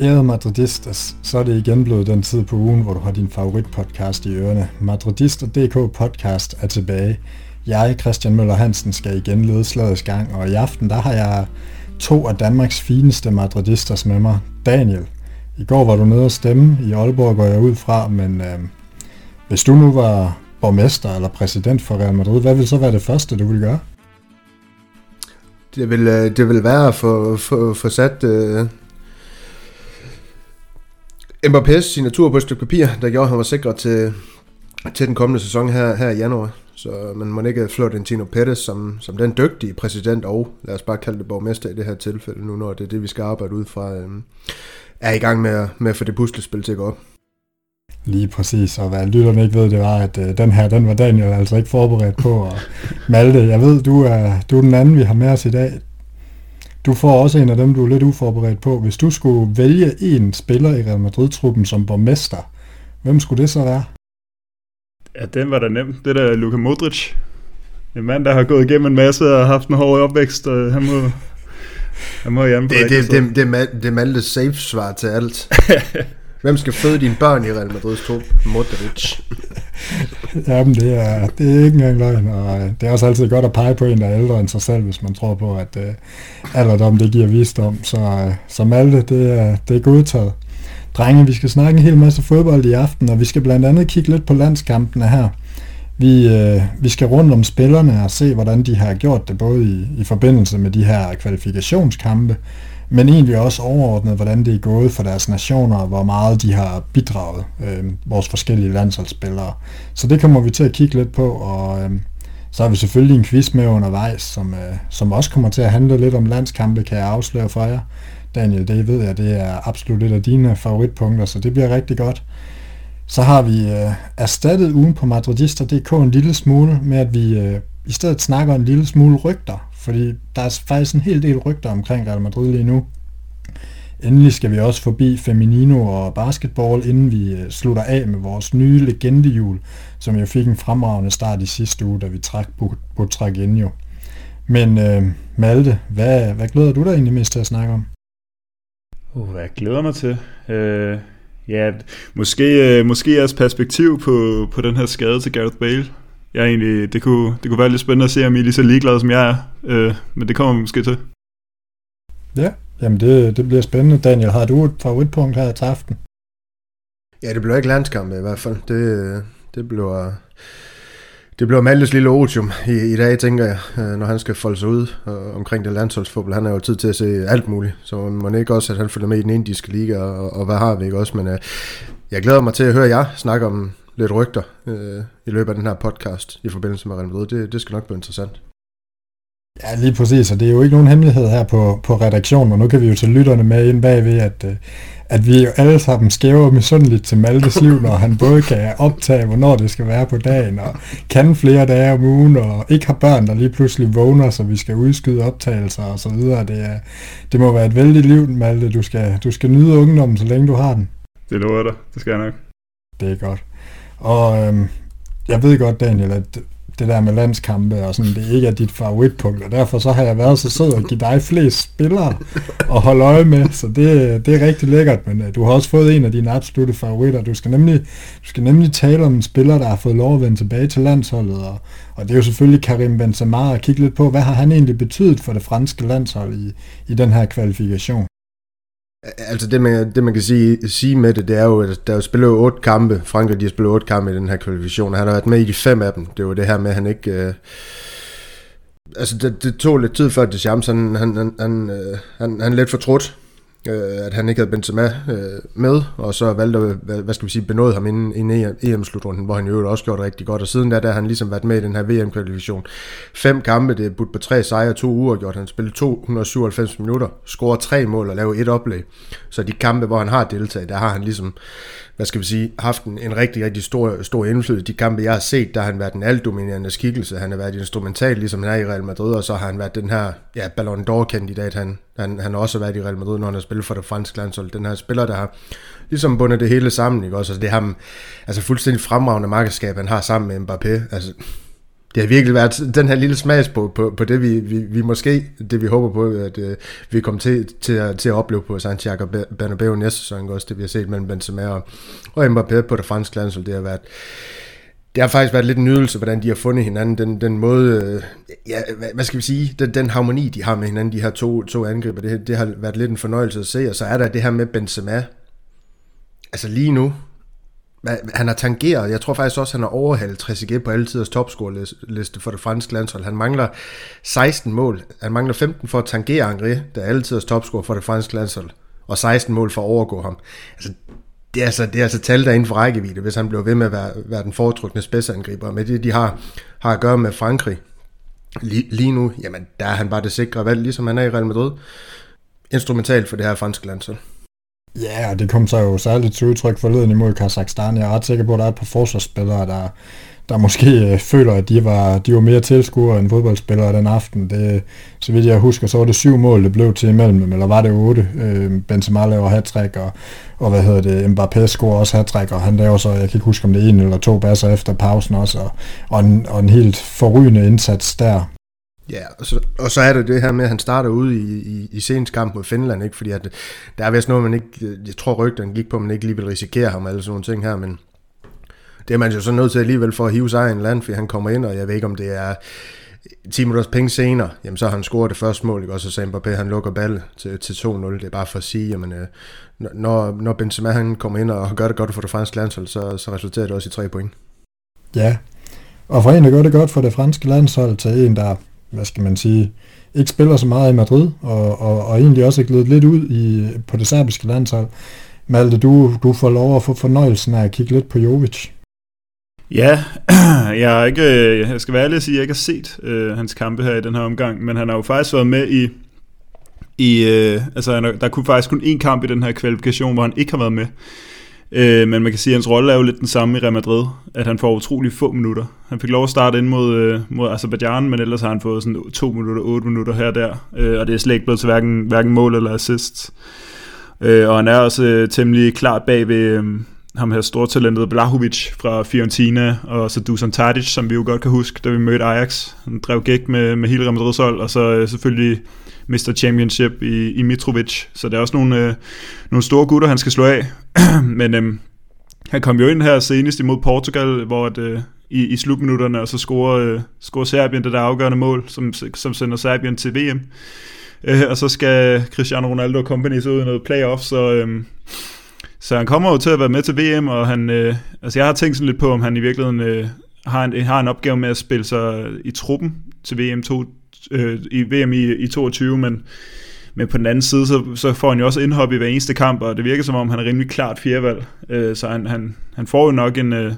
Ærede Madridistas, så er det igen blevet den tid på ugen, hvor du har din favoritpodcast i ørerne. Madridister.dk podcast er tilbage. Jeg, Christian Møller Hansen, skal igen lede slagets gang, og i aften der har jeg to af Danmarks fineste madridistas med mig. Daniel, i går var du nede og stemme. I Aalborg går jeg ud fra, men øh, hvis du nu var borgmester eller præsident for Real Madrid, hvad ville så være det første, du ville gøre? Det vil, øh, det vil være at få, få, få sat øh, Mbappé's signatur på et stykke papir, der gjorde, at han var sikret til, til den kommende sæson her, her i januar. Så man må ikke Florentino Perez som, som den dygtige præsident og, lad os bare kalde det borgmester i det her tilfælde, nu når det er det, vi skal arbejde ud fra, øh, er i gang med, med at få det puslespil til at gå op. Lige præcis, og hvad lytterne ikke ved, det var, at øh, den her, den var Daniel altså ikke forberedt på. Og Malte, jeg ved, du er, du er den anden, vi har med os i dag. Du får også en af dem, du er lidt uforberedt på. Hvis du skulle vælge en spiller i Real Madrid-truppen som borgmester, hvem skulle det så være? Ja, den var da nemt. Det der Luka Modric. En mand, der har gået igennem en masse og haft en hård opvækst, og han må, han må hjemme på det, det, det, det, det, det er Maltes safe svar til alt. Hvem skal føde dine børn i Real Madrid's trup? Modric. Jamen, det er, det er ikke engang løgn, og øh, det er også altid godt at pege på en, der er ældre end sig selv, hvis man tror på, at uh, alderdom, det giver visdom. Så, uh, så Malte, det er, det er godtaget. Drenge, vi skal snakke en hel masse fodbold i aften, og vi skal blandt andet kigge lidt på landskampene her. Vi, øh, vi skal rundt om spillerne og se, hvordan de har gjort det, både i, i forbindelse med de her kvalifikationskampe, men egentlig også overordnet, hvordan det er gået for deres nationer, og hvor meget de har bidraget, øh, vores forskellige landsholdsspillere. Så det kommer vi til at kigge lidt på, og øh, så har vi selvfølgelig en quiz med undervejs, som, øh, som også kommer til at handle lidt om landskampe, kan jeg afsløre for jer. Daniel, det ved jeg, det er absolut et af dine favoritpunkter, så det bliver rigtig godt. Så har vi øh, erstattet ugen på madridister.dk en lille smule med, at vi øh, i stedet snakker en lille smule rygter, fordi der er faktisk en hel del rygter omkring Real Madrid lige nu. Endelig skal vi også forbi Feminino og basketball, inden vi øh, slutter af med vores nye legendehjul, som jo fik en fremragende start i sidste uge, da vi trak Botragenio. Men øh, Malte, hvad, hvad glæder du dig egentlig mest til at snakke om? Uh, hvad jeg glæder mig til? Øh, ja, måske, øh, måske jeres perspektiv på, på den her skade til Gareth Bale jeg er egentlig, det, kunne, det kunne være lidt spændende at se, om I er lige så ligeglade, som jeg er. Øh, men det kommer vi måske til. Ja, jamen det, det bliver spændende. Daniel, har du et favoritpunkt her til aften? Ja, det bliver ikke landskamp i hvert fald. Det, det bliver... Det bliver Maltes lille otium i, i dag, tænker jeg, øh, når han skal folde sig ud øh, omkring det landsholdsfodbold. Han har jo tid til at se alt muligt, så man ikke også, at han følger med i den indiske liga, og, og hvad har vi ikke også. Men uh, jeg glæder mig til at høre jer snakke om, lidt rygter øh, i løbet af den her podcast i forbindelse med Real Madrid. Det, det skal nok blive interessant. Ja, lige præcis, og det er jo ikke nogen hemmelighed her på, på redaktionen, og nu kan vi jo tage lytterne med ind bagved, at, øh, at vi jo alle sammen skæver misundeligt til Maltes liv, når han både kan optage, hvornår det skal være på dagen, og kan flere dage om ugen, og ikke har børn, der lige pludselig vågner, så vi skal udskyde optagelser og så videre. Det, er, det må være et vældigt liv, Malte. Du skal, du skal nyde ungdommen, så længe du har den. Det lover dig. Det skal jeg nok. Det er godt. Og øhm, jeg ved godt, Daniel, at det der med landskampe og sådan, det ikke er dit favoritpunkt, og derfor så har jeg været så sød at give dig flest spillere at holde øje med, så det, det er rigtig lækkert, men øh, du har også fået en af dine absolute favoritter. Du skal nemlig, du skal nemlig tale om en spiller, der har fået lov at vende tilbage til landsholdet, og, og det er jo selvfølgelig Karim Benzema, og kigge lidt på, hvad har han egentlig betydet for det franske landshold i, i den her kvalifikation? Altså det man, det man kan sige, sige med det, det er jo, at der er jo spillet otte kampe. Frankrig de har spillet otte kampe i den her kvalifikation, og han har været med i de fem af dem. Det var det her med, at han ikke... Øh, altså det, det tog lidt tid før Deschamps, han, han, han, han, øh, han, han er lidt fortrudt øh, at han ikke havde Benzema øh, med, og så valgte at, hvad, hvad skal vi sige, benåde ham inden, inden EM-slutrunden, e hvor han jo også gjort det rigtig godt, og siden da, der har han ligesom været med i den her VM-kvalifikation. Fem kampe, det er budt på tre sejre, to uger gjort, han spillet 297 minutter, scorer tre mål og laver et oplæg, så de kampe, hvor han har deltaget, der har han ligesom hvad skal vi sige, haft en, en rigtig, rigtig stor, stor indflydelse. De kampe, jeg har set, der har han været den altdominerende skikkelse. Han har været instrumental, ligesom han er i Real Madrid, og så har han været den her ja, Ballon d'Or-kandidat. Han, han, han har også været i Real Madrid, når han har spillet for det franske landshold. Den her spiller, der har ligesom bundet det hele sammen, ikke også? Altså, det ham altså fuldstændig fremragende markedskab, han har sammen med Mbappé. Altså, det har virkelig været den her lille smags på, på, på det, vi, vi, vi måske, det vi håber på, at uh, vi kommer til, til, at, til at opleve på Santiago Bernabeu næste sæson, også det vi har set mellem Benzema og, og Mbappé på det franske landshold, det har været, det har faktisk været lidt en nydelse, hvordan de har fundet hinanden, den, den måde, øh, ja, hvad, hvad skal vi sige, den, den harmoni, de har med hinanden, de her to, to angriber, det, det har været lidt en fornøjelse at se, og så er der det her med Benzema, altså lige nu, han har tangeret, jeg tror faktisk også, han har overhalet Trezeguet på alle tiders topscore-liste for det franske landshold. Han mangler 16 mål. Han mangler 15 for at tangere Angri, der er alle tiders topscore for det franske landshold. Og 16 mål for at overgå ham. Altså, det er altså, det er altså tal, der er inden for rækkevidde, hvis han bliver ved med at være, være den foretrukne spidsangriber. Med det, de har, har at gøre med Frankrig lige, lige nu, jamen der er han bare det sikre valg, ligesom han er i Real Madrid. Instrumentalt for det her franske landshold. Ja, og det kom så jo særligt til udtryk forleden imod Kazakhstan. Jeg er ret sikker på, at der er et par forsvarsspillere, der, der måske øh, føler, at de var, de var mere tilskuere end fodboldspillere den aften. Det, så vidt jeg husker, så var det syv mål, det blev til imellem dem, eller var det otte? Øh, Benzema laver hat og, og hvad hedder det, Mbappé scorer også hat og han laver så, jeg kan ikke huske, om det er en eller to basser efter pausen også, og, og, en, og en helt forrygende indsats der. Ja, og så, og så er det det her med, at han starter ude i, i, i senest kamp mod Finland, ikke? fordi at, der er vist noget, man ikke, jeg tror rygten gik på, at man ikke lige vil risikere ham, eller sådan nogle ting her, men det er man jo så nødt til alligevel for at hive sig en land, fordi han kommer ind, og jeg ved ikke, om det er 10 minutters penge senere, jamen så har han scoret det første mål, ikke? og så sagde Mbappé, han lukker balle til, til 2-0. Det er bare for at sige, jamen, øh, når, når Benzema han kommer ind og gør det godt for det franske landshold, så, så resulterer det også i tre point. Ja, og for en, der gør det godt for det franske landshold, til en, der hvad skal man sige, ikke spiller så meget i Madrid, og, og, og egentlig også er glædet lidt ud i, på det serbiske landshold. Malte, du, du får lov at få fornøjelsen af at kigge lidt på Jovic. Ja, jeg, er ikke, øh, jeg skal være ærlig at sige, at jeg ikke har set øh, hans kampe her i den her omgang, men han har jo faktisk været med i, i øh, altså der kunne faktisk kun én kamp i den her kvalifikation, hvor han ikke har været med. Øh, men man kan sige, at hans rolle er jo lidt den samme i Real Madrid, at han får utrolig få minutter. Han fik lov at starte ind mod, øh, mod Azerbaijan, men ellers har han fået sådan to minutter, otte minutter her og der, øh, og det er slet ikke blevet til hverken, hverken mål eller assist. Øh, og han er også øh, temmelig klart bag ved øh, ham her stortalentet Blahovic fra Fiorentina, og så Dusan Tadic, som vi jo godt kan huske, da vi mødte Ajax. Han drev gæk med, med hele Real Madrids hold, og så øh, selvfølgelig Mr. Championship i, i Mitrovic. Så der er også nogle, øh, nogle store gutter, han skal slå af. Men øh, han kom jo ind her senest imod Portugal, hvor at, øh, i, i slutminutterne, og så scorer, øh, scorer Serbien det der afgørende mål, som, som sender Serbien til VM. Øh, og så skal Cristiano Ronaldo og company så ud i noget playoff, så... Øh, så han kommer jo til at være med til VM, og han, øh, altså jeg har tænkt sådan lidt på, om han i virkeligheden øh, har, en, har en opgave med at spille sig i truppen til VM to, øh, i VM i, i 22, men, men på den anden side, så, så får han jo også indhop i hver eneste kamp, og det virker som om, han er rimelig klart fjerdevalg. Øh, så han, han, han får jo nok en, øh,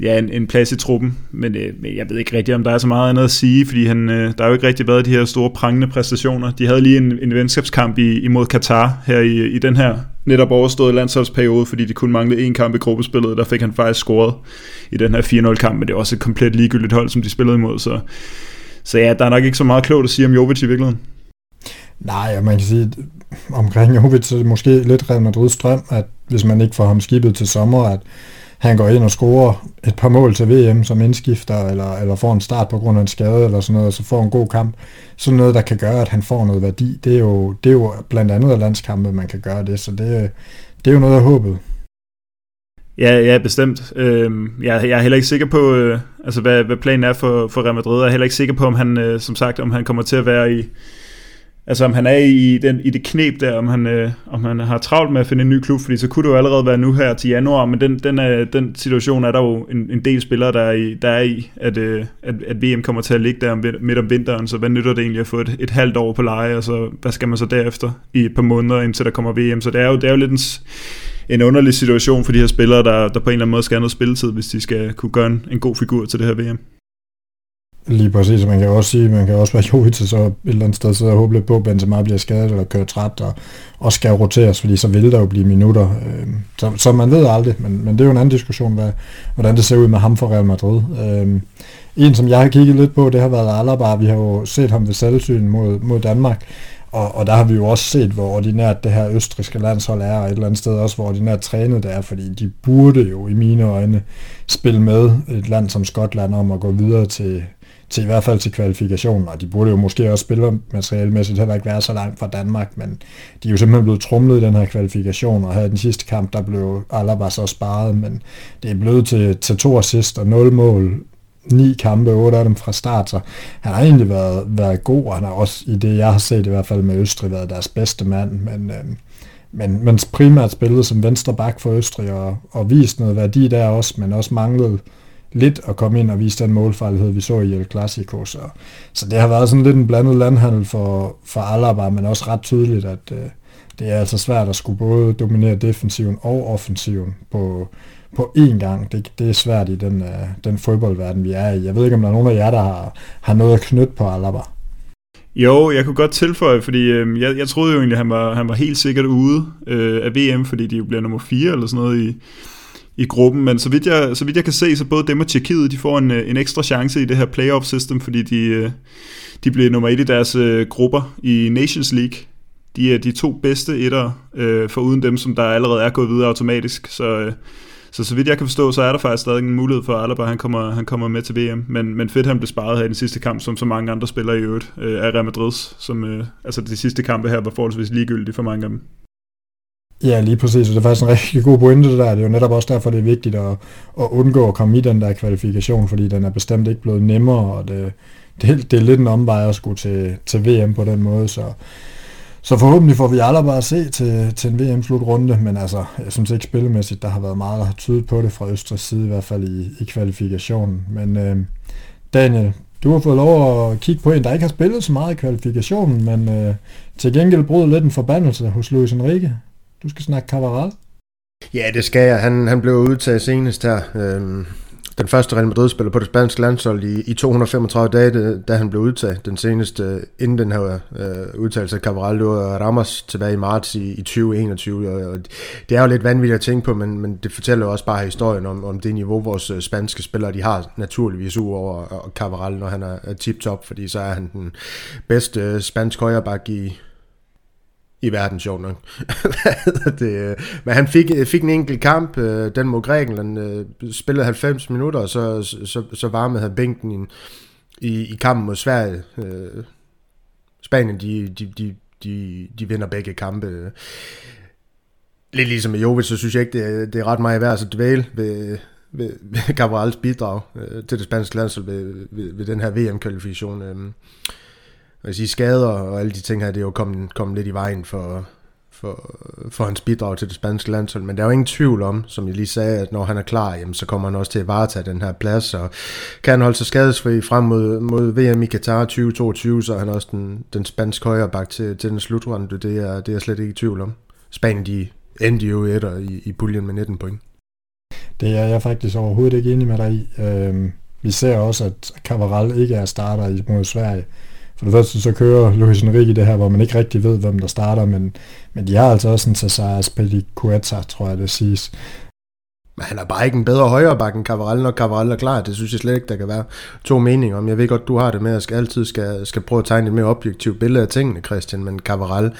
ja, en, en plads i truppen, men, øh, men jeg ved ikke rigtig, om der er så meget andet at sige, fordi han, øh, der har jo ikke rigtig været de her store prangende præstationer. De havde lige en, en venskabskamp i, imod Katar her i, i den her netop overstået landsholdsperiode, fordi de kun manglede en kamp i gruppespillet, der fik han faktisk scoret i den her 4-0-kamp, men det er også et komplet ligegyldigt hold, som de spillede imod, så så ja, der er nok ikke så meget klogt at sige om Jovic i virkeligheden. Nej, og man kan sige, omkring Jovic så er det måske lidt Real Madrid's drøm, at hvis man ikke får ham skibet til sommer, at han går ind og scorer et par mål til VM som indskifter, eller, eller får en start på grund af en skade, eller sådan noget, og så får en god kamp. Sådan noget, der kan gøre, at han får noget værdi. Det er jo, det er jo blandt andet af landskampe, man kan gøre det, så det, det er jo noget af håbet. Ja, ja, bestemt. Øh, jeg, jeg er heller ikke sikker på, øh, altså hvad, hvad planen er for, for Real Madrid. Jeg er heller ikke sikker på, om han, øh, som sagt, om han kommer til at være i, altså om han er i, den, i det knep der, om han, øh, om han har travlt med at finde en ny klub, fordi så kunne det jo allerede være nu her til januar, men den, den, er, den situation er der jo en, en del spillere, der er i, der er i at, øh, at, at VM kommer til at ligge der om, midt om vinteren, så hvad nytter det egentlig at få et, et halvt år på leje, og så hvad skal man så derefter i et par måneder, indtil der kommer VM, så det er jo, det er jo lidt en, en underlig situation for de her spillere, der, der på en eller anden måde skal have noget spilletid, hvis de skal kunne gøre en, en god figur til det her VM. Lige præcis, man kan også sige, man kan også være Jovic, så et eller andet sted sidder og håbe lidt på, at Benzema bliver skadet eller kører træt, og, og skal roteres, fordi så vil der jo blive minutter. Øh, så, så man ved aldrig, men, men det er jo en anden diskussion, hvad, hvordan det ser ud med ham for Real Madrid. Øh, en, som jeg har kigget lidt på, det har været Alaba. Vi har jo set ham ved selvsyn mod, mod Danmark, og, og der har vi jo også set, hvor ordinært det her østriske landshold er, og et eller andet sted også, hvor ordinært trænet det er, fordi de burde jo i mine øjne spille med et land som Skotland om at gå videre til, til i hvert fald til kvalifikationen, og de burde jo måske også spille materialmæssigt heller ikke være så langt fra Danmark, men de er jo simpelthen blevet trumlet i den her kvalifikation, og havde den sidste kamp, der blev Alaba så sparet, men det er blevet til, til to assist og nul mål, ni kampe, otte af dem fra start, så han har egentlig været, været god, og han har også, i det jeg har set i hvert fald med Østrig, været deres bedste mand, men, øh, men, men primært spillet som venstre bak for Østrig, og, og vist noget værdi der også, men også manglet lidt at komme ind og vise den målfejlighed, vi så i El Clasico. Så, så det har været sådan lidt en blandet landhandel for, for Alaba, men også ret tydeligt, at øh, det er altså svært at skulle både dominere defensiven og offensiven på, på én gang. Det, det er svært i den, øh, den fodboldverden, vi er i. Jeg ved ikke, om der er nogen af jer, der har, har noget at knytte på Alaba. Jo, jeg kunne godt tilføje, fordi øh, jeg, jeg troede jo egentlig, at han var, han var helt sikkert ude øh, af VM, fordi de jo bliver nummer 4 eller sådan noget i, i gruppen, men så vidt, jeg, så vidt jeg kan se, så både dem og Tjekkiet, de får en, øh, en ekstra chance i det her playoff system, fordi de, øh, de bliver nummer et i deres øh, grupper i Nations League. De er de to bedste etter, øh, for uden dem, som der allerede er gået videre automatisk, så... Øh, så så vidt jeg kan forstå, så er der faktisk stadig en mulighed for, Alaba han kommer, han kommer med til VM. Men, men fedt, han blev sparet her i den sidste kamp, som så mange andre spillere i øvrigt øh, af Real Madrid, Som, øh, altså de sidste kampe her var forholdsvis ligegyldige for mange af dem. Ja, lige præcis. Og det er faktisk en rigtig god pointe, det der. Det er jo netop også derfor, det er vigtigt at, at undgå at komme i den der kvalifikation, fordi den er bestemt ikke blevet nemmere, og det, det, det er lidt en omvej at skulle til, til VM på den måde. Så, så forhåbentlig får vi alle bare at se til, til en VM-slutrunde, men altså, jeg synes ikke spillemæssigt, der har været meget, der har tydet på det fra Østrigs side, i hvert fald i, i kvalifikationen. Men øh, Daniel, du har fået lov at kigge på en, der ikke har spillet så meget i kvalifikationen, men øh, til gengæld brød lidt en forbandelse hos Luis Enrique. Du skal snakke Cavaral. Ja, det skal jeg. Han, han blev udtaget senest her. Øhm, den første Real Madrid-spiller på det spanske landshold i, i 235 dage, da han blev udtaget. Den seneste, øh, inden den her øh, udtalelse af Cabral, det var Ramos tilbage i marts i, i 2021. Og, og det er jo lidt vanvittigt at tænke på, men, men det fortæller jo også bare historien om, om det niveau, vores øh, spanske spillere de har naturligvis over Cavaral, Cabral, når han er, er tip-top, fordi så er han den bedste øh, spansk højreback i, i verden, sjovt nok. det, øh, men han fik, øh, fik en enkelt kamp, øh, den mod Grækenland, spillede 90 minutter, og så, så, så varmede han bænken i, i, i kampen mod Sverige. Spanien, de, de, de, de, de vinder begge kampe. Lidt ligesom med Jovic, så synes jeg ikke, det er, det er ret meget værd at dvæle ved, ved, ved Gabriels bidrag til det spanske landshold ved, ved, ved den her VM-kvalifikation. Øh, jeg sige, skader og alle de ting her, det er jo kommet, kommet lidt i vejen for, for, for hans bidrag til det spanske landshold, men der er jo ingen tvivl om, som jeg lige sagde, at når han er klar, jamen, så kommer han også til at varetage den her plads, og kan han holde sig skadesfri frem mod, mod VM i Qatar 2022, så er han også den, den spanske højreback til, til den slutrunde, det er, det er jeg slet ikke i tvivl om. Spanien, de endte jo etter i, i puljen med 19 point. Det er jeg faktisk overhovedet ikke enig med dig i. Øhm, vi ser også, at Cavaral ikke er starter mod Sverige. For det første så kører Luis Enrique det her, hvor man ikke rigtig ved, hvem der starter, men, men de har altså også en Cesar Spelicueta, tror jeg det siges. Men han er bare ikke en bedre højreback end Cavaral, når Cavaral er klar. Det synes jeg slet ikke, der kan være to meninger om. Jeg ved godt, du har det med, at jeg skal altid skal, skal prøve at tegne et mere objektivt billede af tingene, Christian, men Cavaral,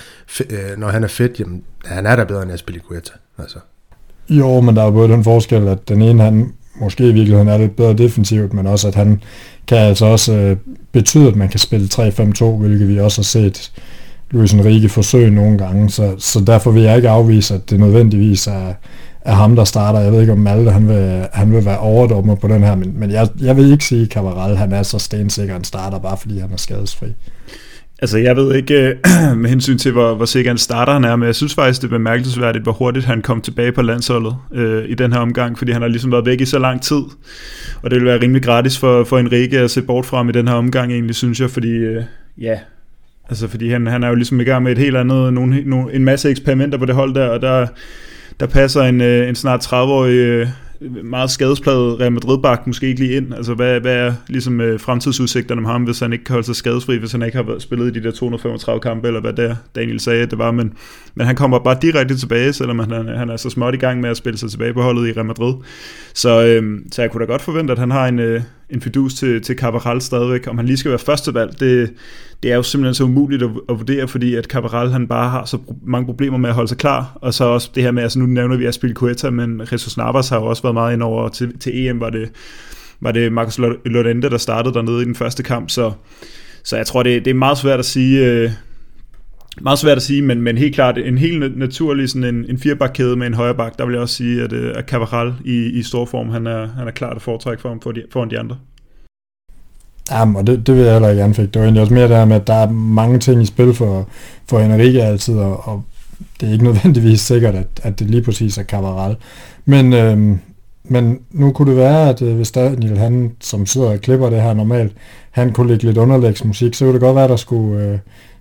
øh, når han er fedt, jamen, han er der bedre end Aspilicueta. Altså. Jo, men der er både den forskel, at den ene, han måske i virkeligheden er lidt bedre defensivt, men også at han kan altså også øh, betyde, at man kan spille 3-5-2, hvilket vi også har set Luis Enrique forsøge nogle gange, så, så derfor vil jeg ikke afvise, at det nødvendigvis er, er ham, der starter. Jeg ved ikke, om Malte han vil, han vil være overdommer på den her, men, men jeg, jeg vil ikke sige, at Cavaral han er så stensikker en starter, bare fordi han er skadesfri. Altså, jeg ved ikke øh, med hensyn til, hvor, hvor sikker en starter han er, men jeg synes faktisk, det er bemærkelsesværdigt, hvor hurtigt han kom tilbage på landsholdet øh, i den her omgang, fordi han har ligesom været væk i så lang tid, og det vil være rimelig gratis for, for Enrique at se bort fra ham i den her omgang egentlig, synes jeg, fordi øh, ja, altså fordi han, han er jo ligesom i gang med et helt andet, nogle, nogle, en masse eksperimenter på det hold der, og der, der passer en, øh, en snart 30-årig øh, meget skadespladet Real Madrid-bak måske ikke lige ind. Altså, hvad, hvad er ligesom øh, fremtidsudsigterne med ham, hvis han ikke kan holde sig skadesfri, hvis han ikke har spillet i de der 235 kampe, eller hvad der Daniel sagde, det var. Men, men han kommer bare direkte tilbage, selvom han, han er så småt i gang med at spille sig tilbage på holdet i Real Madrid. Så, øh, så jeg kunne da godt forvente, at han har en, øh, en fidus til, til Cabral stadigvæk. Om han lige skal være førstevalg, det, det er jo simpelthen så umuligt at, at vurdere, fordi at Cabral han bare har så mange problemer med at holde sig klar, og så også det her med, altså nu nævner vi Aspilicueta, men Jesus Navas har jo også været meget ind over til, til EM, var det, var det Marcus Llorente, der startede dernede i den første kamp, så, så jeg tror, det, det er meget svært at sige, øh, meget svært at sige, men, men helt klart en helt naturlig sådan en, en firebakkæde med en højreback, der vil jeg også sige, at, øh, at Cavaral i, i stor form, han er, han er klart at foretrække for ham for de, foran de andre. Jamen, og det, det vil jeg heller ikke anfægte. Det var egentlig også mere der med, at der er mange ting i spil for, for Enrique altid, og, og det er ikke nødvendigvis sikkert, at, at det lige præcis er Cavaral. Men, øhm, men nu kunne det være, at øh, hvis Daniel, han, som sidder og klipper det her normalt, han kunne lægge lidt underlægsmusik, så kunne det godt være, at der skulle, øh,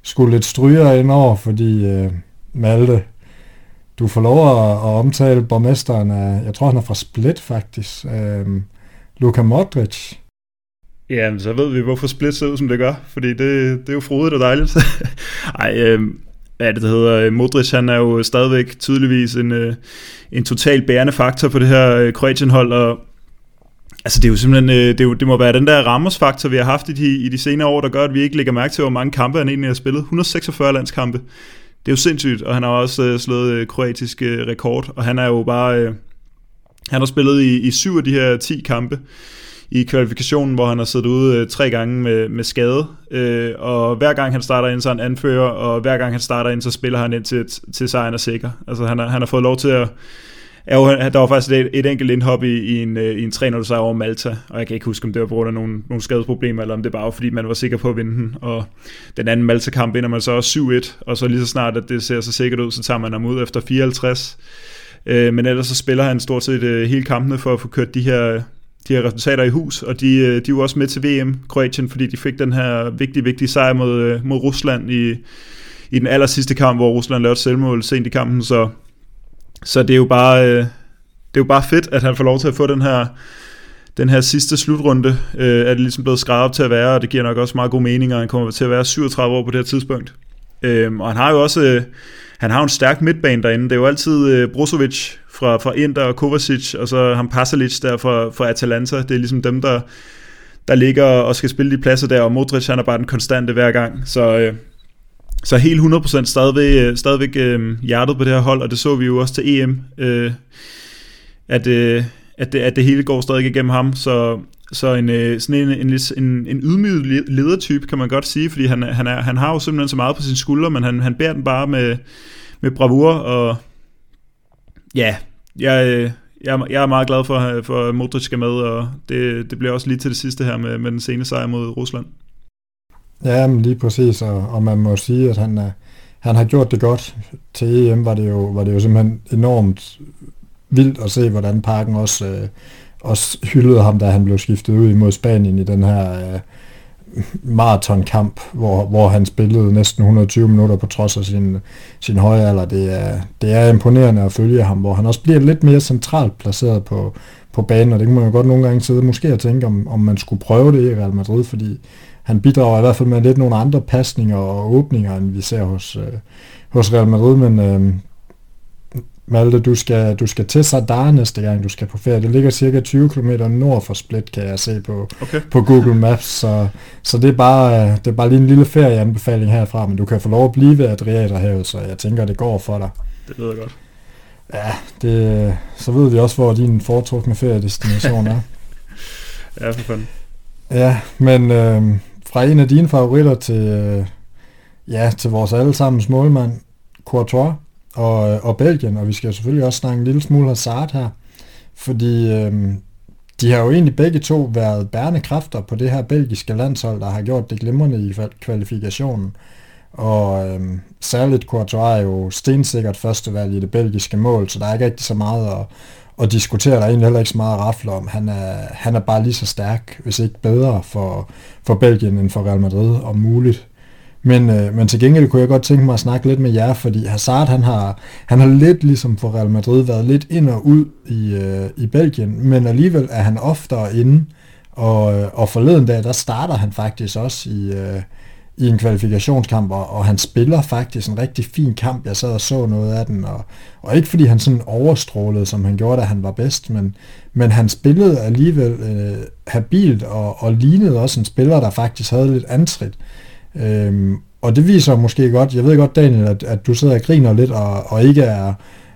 skulle lidt stryger ind over, fordi øh, Malte, du får lov at, at omtale borgmesteren af, jeg tror han er fra Split faktisk, øh, Luka Modric. Ja, så ved vi, hvorfor Split ser ud, som det gør, fordi det, det er jo frodigt og dejligt. Ej, øh, hvad det, det hedder, Modric, han er jo stadigvæk tydeligvis en, øh, en total bærende faktor på det her øh, Kroatien-hold, og Altså det er jo simpelthen, øh, det, er jo, det må være den der Ramos-faktor, vi har haft i de, i de senere år, der gør, at vi ikke lægger mærke til, hvor mange kampe han egentlig har spillet. 146 landskampe. Det er jo sindssygt, og han har også øh, slået øh, kroatisk øh, rekord, og han er jo bare... Øh, han har spillet i, i syv af de her 10 kampe i kvalifikationen, hvor han har siddet ude øh, tre gange med, med skade, øh, og hver gang han starter ind, så han anfører, og hver gang han starter ind, så spiller han ind til, til sejren er sikker. Altså han har, han har fået lov til at jo, der var faktisk et, et enkelt indhop i, i en, øh, i en 3 sejr over Malta, og jeg kan ikke huske, om det var på grund af nogle, nogle skadesproblemer, eller om det bare var, fordi man var sikker på at vinde den. Og den anden Malta-kamp vinder man så også 7-1, og så lige så snart, at det ser så sikkert ud, så tager man ham ud efter 54. Øh, men ellers så spiller han stort set øh, hele kampene for at få kørt de her, de her resultater i hus, og de, øh, de er jo også med til VM, Kroatien, fordi de fik den her vigtige, vigtige sejr mod, øh, mod Rusland i, i den aller sidste kamp, hvor Rusland lavede selvmål sent i kampen, så så det er jo bare, øh, det er jo bare fedt, at han får lov til at få den her, den her sidste slutrunde, øh, er det ligesom blevet skrevet op til at være, og det giver nok også meget god mening, og han kommer til at være 37 år på det her tidspunkt. Øh, og han har jo også, øh, han har en stærk midtbane derinde, det er jo altid øh, Brozovic fra, fra Inter og Kovacic, og så ham Pasalic der fra, fra Atalanta, det er ligesom dem, der, der ligger og skal spille de pladser der, og Modric han er bare den konstante hver gang, så øh, så helt 100% stadigvæk, øh, stadigvæk øh, hjertet på det her hold, og det så vi jo også til EM, øh, at, øh, at, det, at det hele går stadig igennem ham, så, så en, øh, sådan en, en, en, en ydmyg ledertype, kan man godt sige, fordi han, han, er, han har jo simpelthen så meget på sine skuldre, men han, han bærer den bare med, med bravur, og ja, jeg, øh, jeg, jeg er meget glad for, for at Modric skal med, og det, det bliver også lige til det sidste her med, med den seneste sejr mod Rusland. Ja, men lige præcis, og, og man må sige, at han, er, han har gjort det godt. Til EM var det jo, var det jo simpelthen enormt vildt at se, hvordan Parken også, øh, også hyldede ham, da han blev skiftet ud imod Spanien i den her øh, maratonkamp, hvor, hvor han spillede næsten 120 minutter på trods af sin, sin høje alder. Det er, det er imponerende at følge ham, hvor han også bliver lidt mere centralt placeret på, på banen, og det kan man jo godt nogle gange sidde måske at tænke, om, om man skulle prøve det i Real Madrid, fordi han bidrager i hvert fald med lidt nogle andre pasninger og åbninger, end vi ser hos, øh, hos Real Madrid, men øh, Malte, du skal, du skal til Sadar næste gang, du skal på ferie. Det ligger cirka 20 km nord for Split, kan jeg se på, okay. på Google Maps, så, så det, er bare, øh, det er bare lige en lille ferieanbefaling herfra, men du kan få lov at blive ved Adriaterhavet, så jeg tænker, det går for dig. Det lyder godt. Ja, det, så ved vi også, hvor din foretrukne feriedestination er. ja, for fanden. Ja, men øh, fra en af dine favoritter til, øh, ja, til vores allesammens målmand, Courtois og, øh, og Belgien, og vi skal selvfølgelig også snakke en lille smule Hazard her, fordi øh, de har jo egentlig begge to været bærende kræfter på det her belgiske landshold, der har gjort det glimrende i kvalifikationen. Og øh, særligt Courtois er jo stensikkert førstevalg i det belgiske mål, så der er ikke rigtig så meget at, og diskuterer Der egentlig heller ikke så meget rafler om. Han er, han er bare lige så stærk, hvis ikke bedre for, for Belgien end for Real Madrid, om muligt Men, øh, men til gengæld kunne jeg godt tænke mig at snakke lidt med jer, fordi Hazard han har, han har lidt ligesom for Real Madrid været lidt ind og ud i, øh, i Belgien, men alligevel er han oftere inde, og, øh, og forleden dag, der starter han faktisk også i, øh, i en kvalifikationskamp, og, og han spiller faktisk en rigtig fin kamp. Jeg sad og så noget af den, og, og ikke fordi han sådan overstrålede, som han gjorde, da han var bedst, men, men han spillede alligevel øh, habilt, og, og lignede også en spiller, der faktisk havde lidt antrit. Øhm, og det viser måske godt, jeg ved godt Daniel, at, at du sidder og griner lidt, og, og ikke er,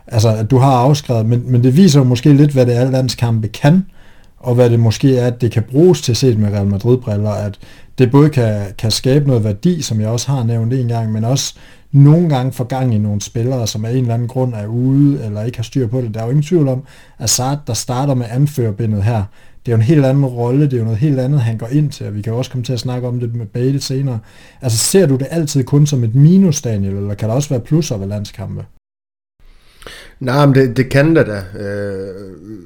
altså at du har afskrevet, men, men det viser måske lidt, hvad det er, landskampe kan, og hvad det måske er, at det kan bruges til set med Real Madrid-briller, at det både kan, kan skabe noget værdi, som jeg også har nævnt en gang, men også nogle gange for gang i nogle spillere, som af en eller anden grund er ude, eller ikke har styr på det. Der er jo ingen tvivl om, at Sart, der starter med anførbindet her, det er jo en helt anden rolle, det er jo noget helt andet, han går ind til, og vi kan også komme til at snakke om det med Bale senere. Altså ser du det altid kun som et minus, Daniel, eller kan der også være plusser ved landskampe? Nej, men det, det kan der da. Øh,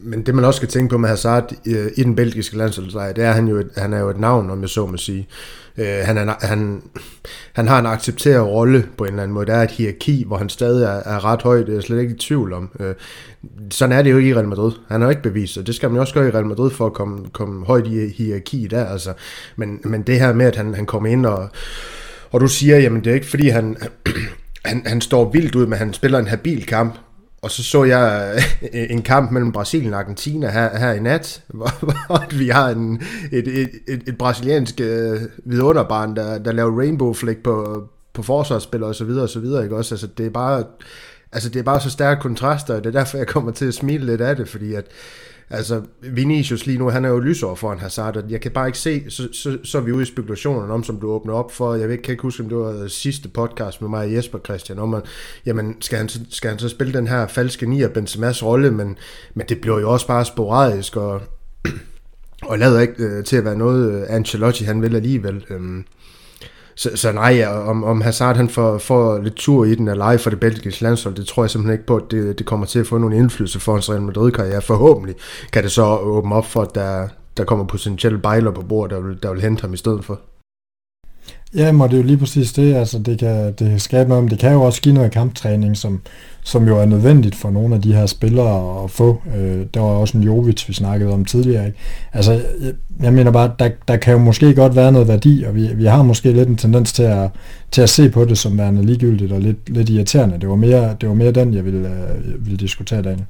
men det man også skal tænke på med Hazard øh, i den belgiske landsholdslejr, det er, at han, jo et, han er jo et navn, om jeg så må sige. Øh, han, er, han, han har en accepteret rolle på en eller anden måde. Der er et hierarki, hvor han stadig er, er ret høj, det er jeg slet ikke i tvivl om. Øh, sådan er det jo ikke i Real Madrid. Han har ikke bevist det. Det skal man jo også gøre i Real Madrid for at komme, komme højt i hierarki der. Altså. Men, men det her med, at han, han kommer ind og, og du siger, jamen det er ikke fordi han, han, han står vildt ud, men han spiller en habil kamp. Og så så jeg øh, en kamp mellem Brasilien og Argentina her, her i nat, hvor vi har en, et, et, et, et brasiliansk øh, vidunderbarn, der, der laver rainbow flick på, på forsvarsspil og så videre og så videre, ikke også? Altså det er bare, altså det er bare så stærke kontraster, og det er derfor, jeg kommer til at smile lidt af det, fordi at, Altså, Vinicius lige nu, han er jo lysår foran Hazard, og jeg kan bare ikke se, så, så, så er vi ude i spekulationerne om, som du åbner op for, jeg ved, kan ikke huske, om det var sidste podcast med mig og Jesper Christian, om, at, jamen, skal han, skal han så spille den her falske nier Benzema's rolle, men, men det bliver jo også bare sporadisk, og, og lader ikke øh, til at være noget, øh, Ancelotti han vil alligevel. Øh, så, så nej, om, om Hazard han får, får lidt tur i den eller ej for det belgiske landshold, det tror jeg simpelthen ikke på, at det, det kommer til at få nogen indflydelse for hans Real Madrid-karriere. Forhåbentlig kan det så åbne op for, at der, der kommer potentielle bejler på bord, der vil, der vil hente ham i stedet for. Ja, men det er jo lige præcis det. Altså, det kan, det kan skabe noget, men det kan jo også give noget kamptræning, som, som jo er nødvendigt for nogle af de her spillere at få. Øh, der var også en Jovic, vi snakkede om tidligere. Ikke? Altså, jeg, jeg mener bare, der, der kan jo måske godt være noget værdi, og vi, vi har måske lidt en tendens til at, til at se på det som værende ligegyldigt og lidt, lidt irriterende. Det var mere, det var mere den, jeg ville, øh, ville diskutere Daniel.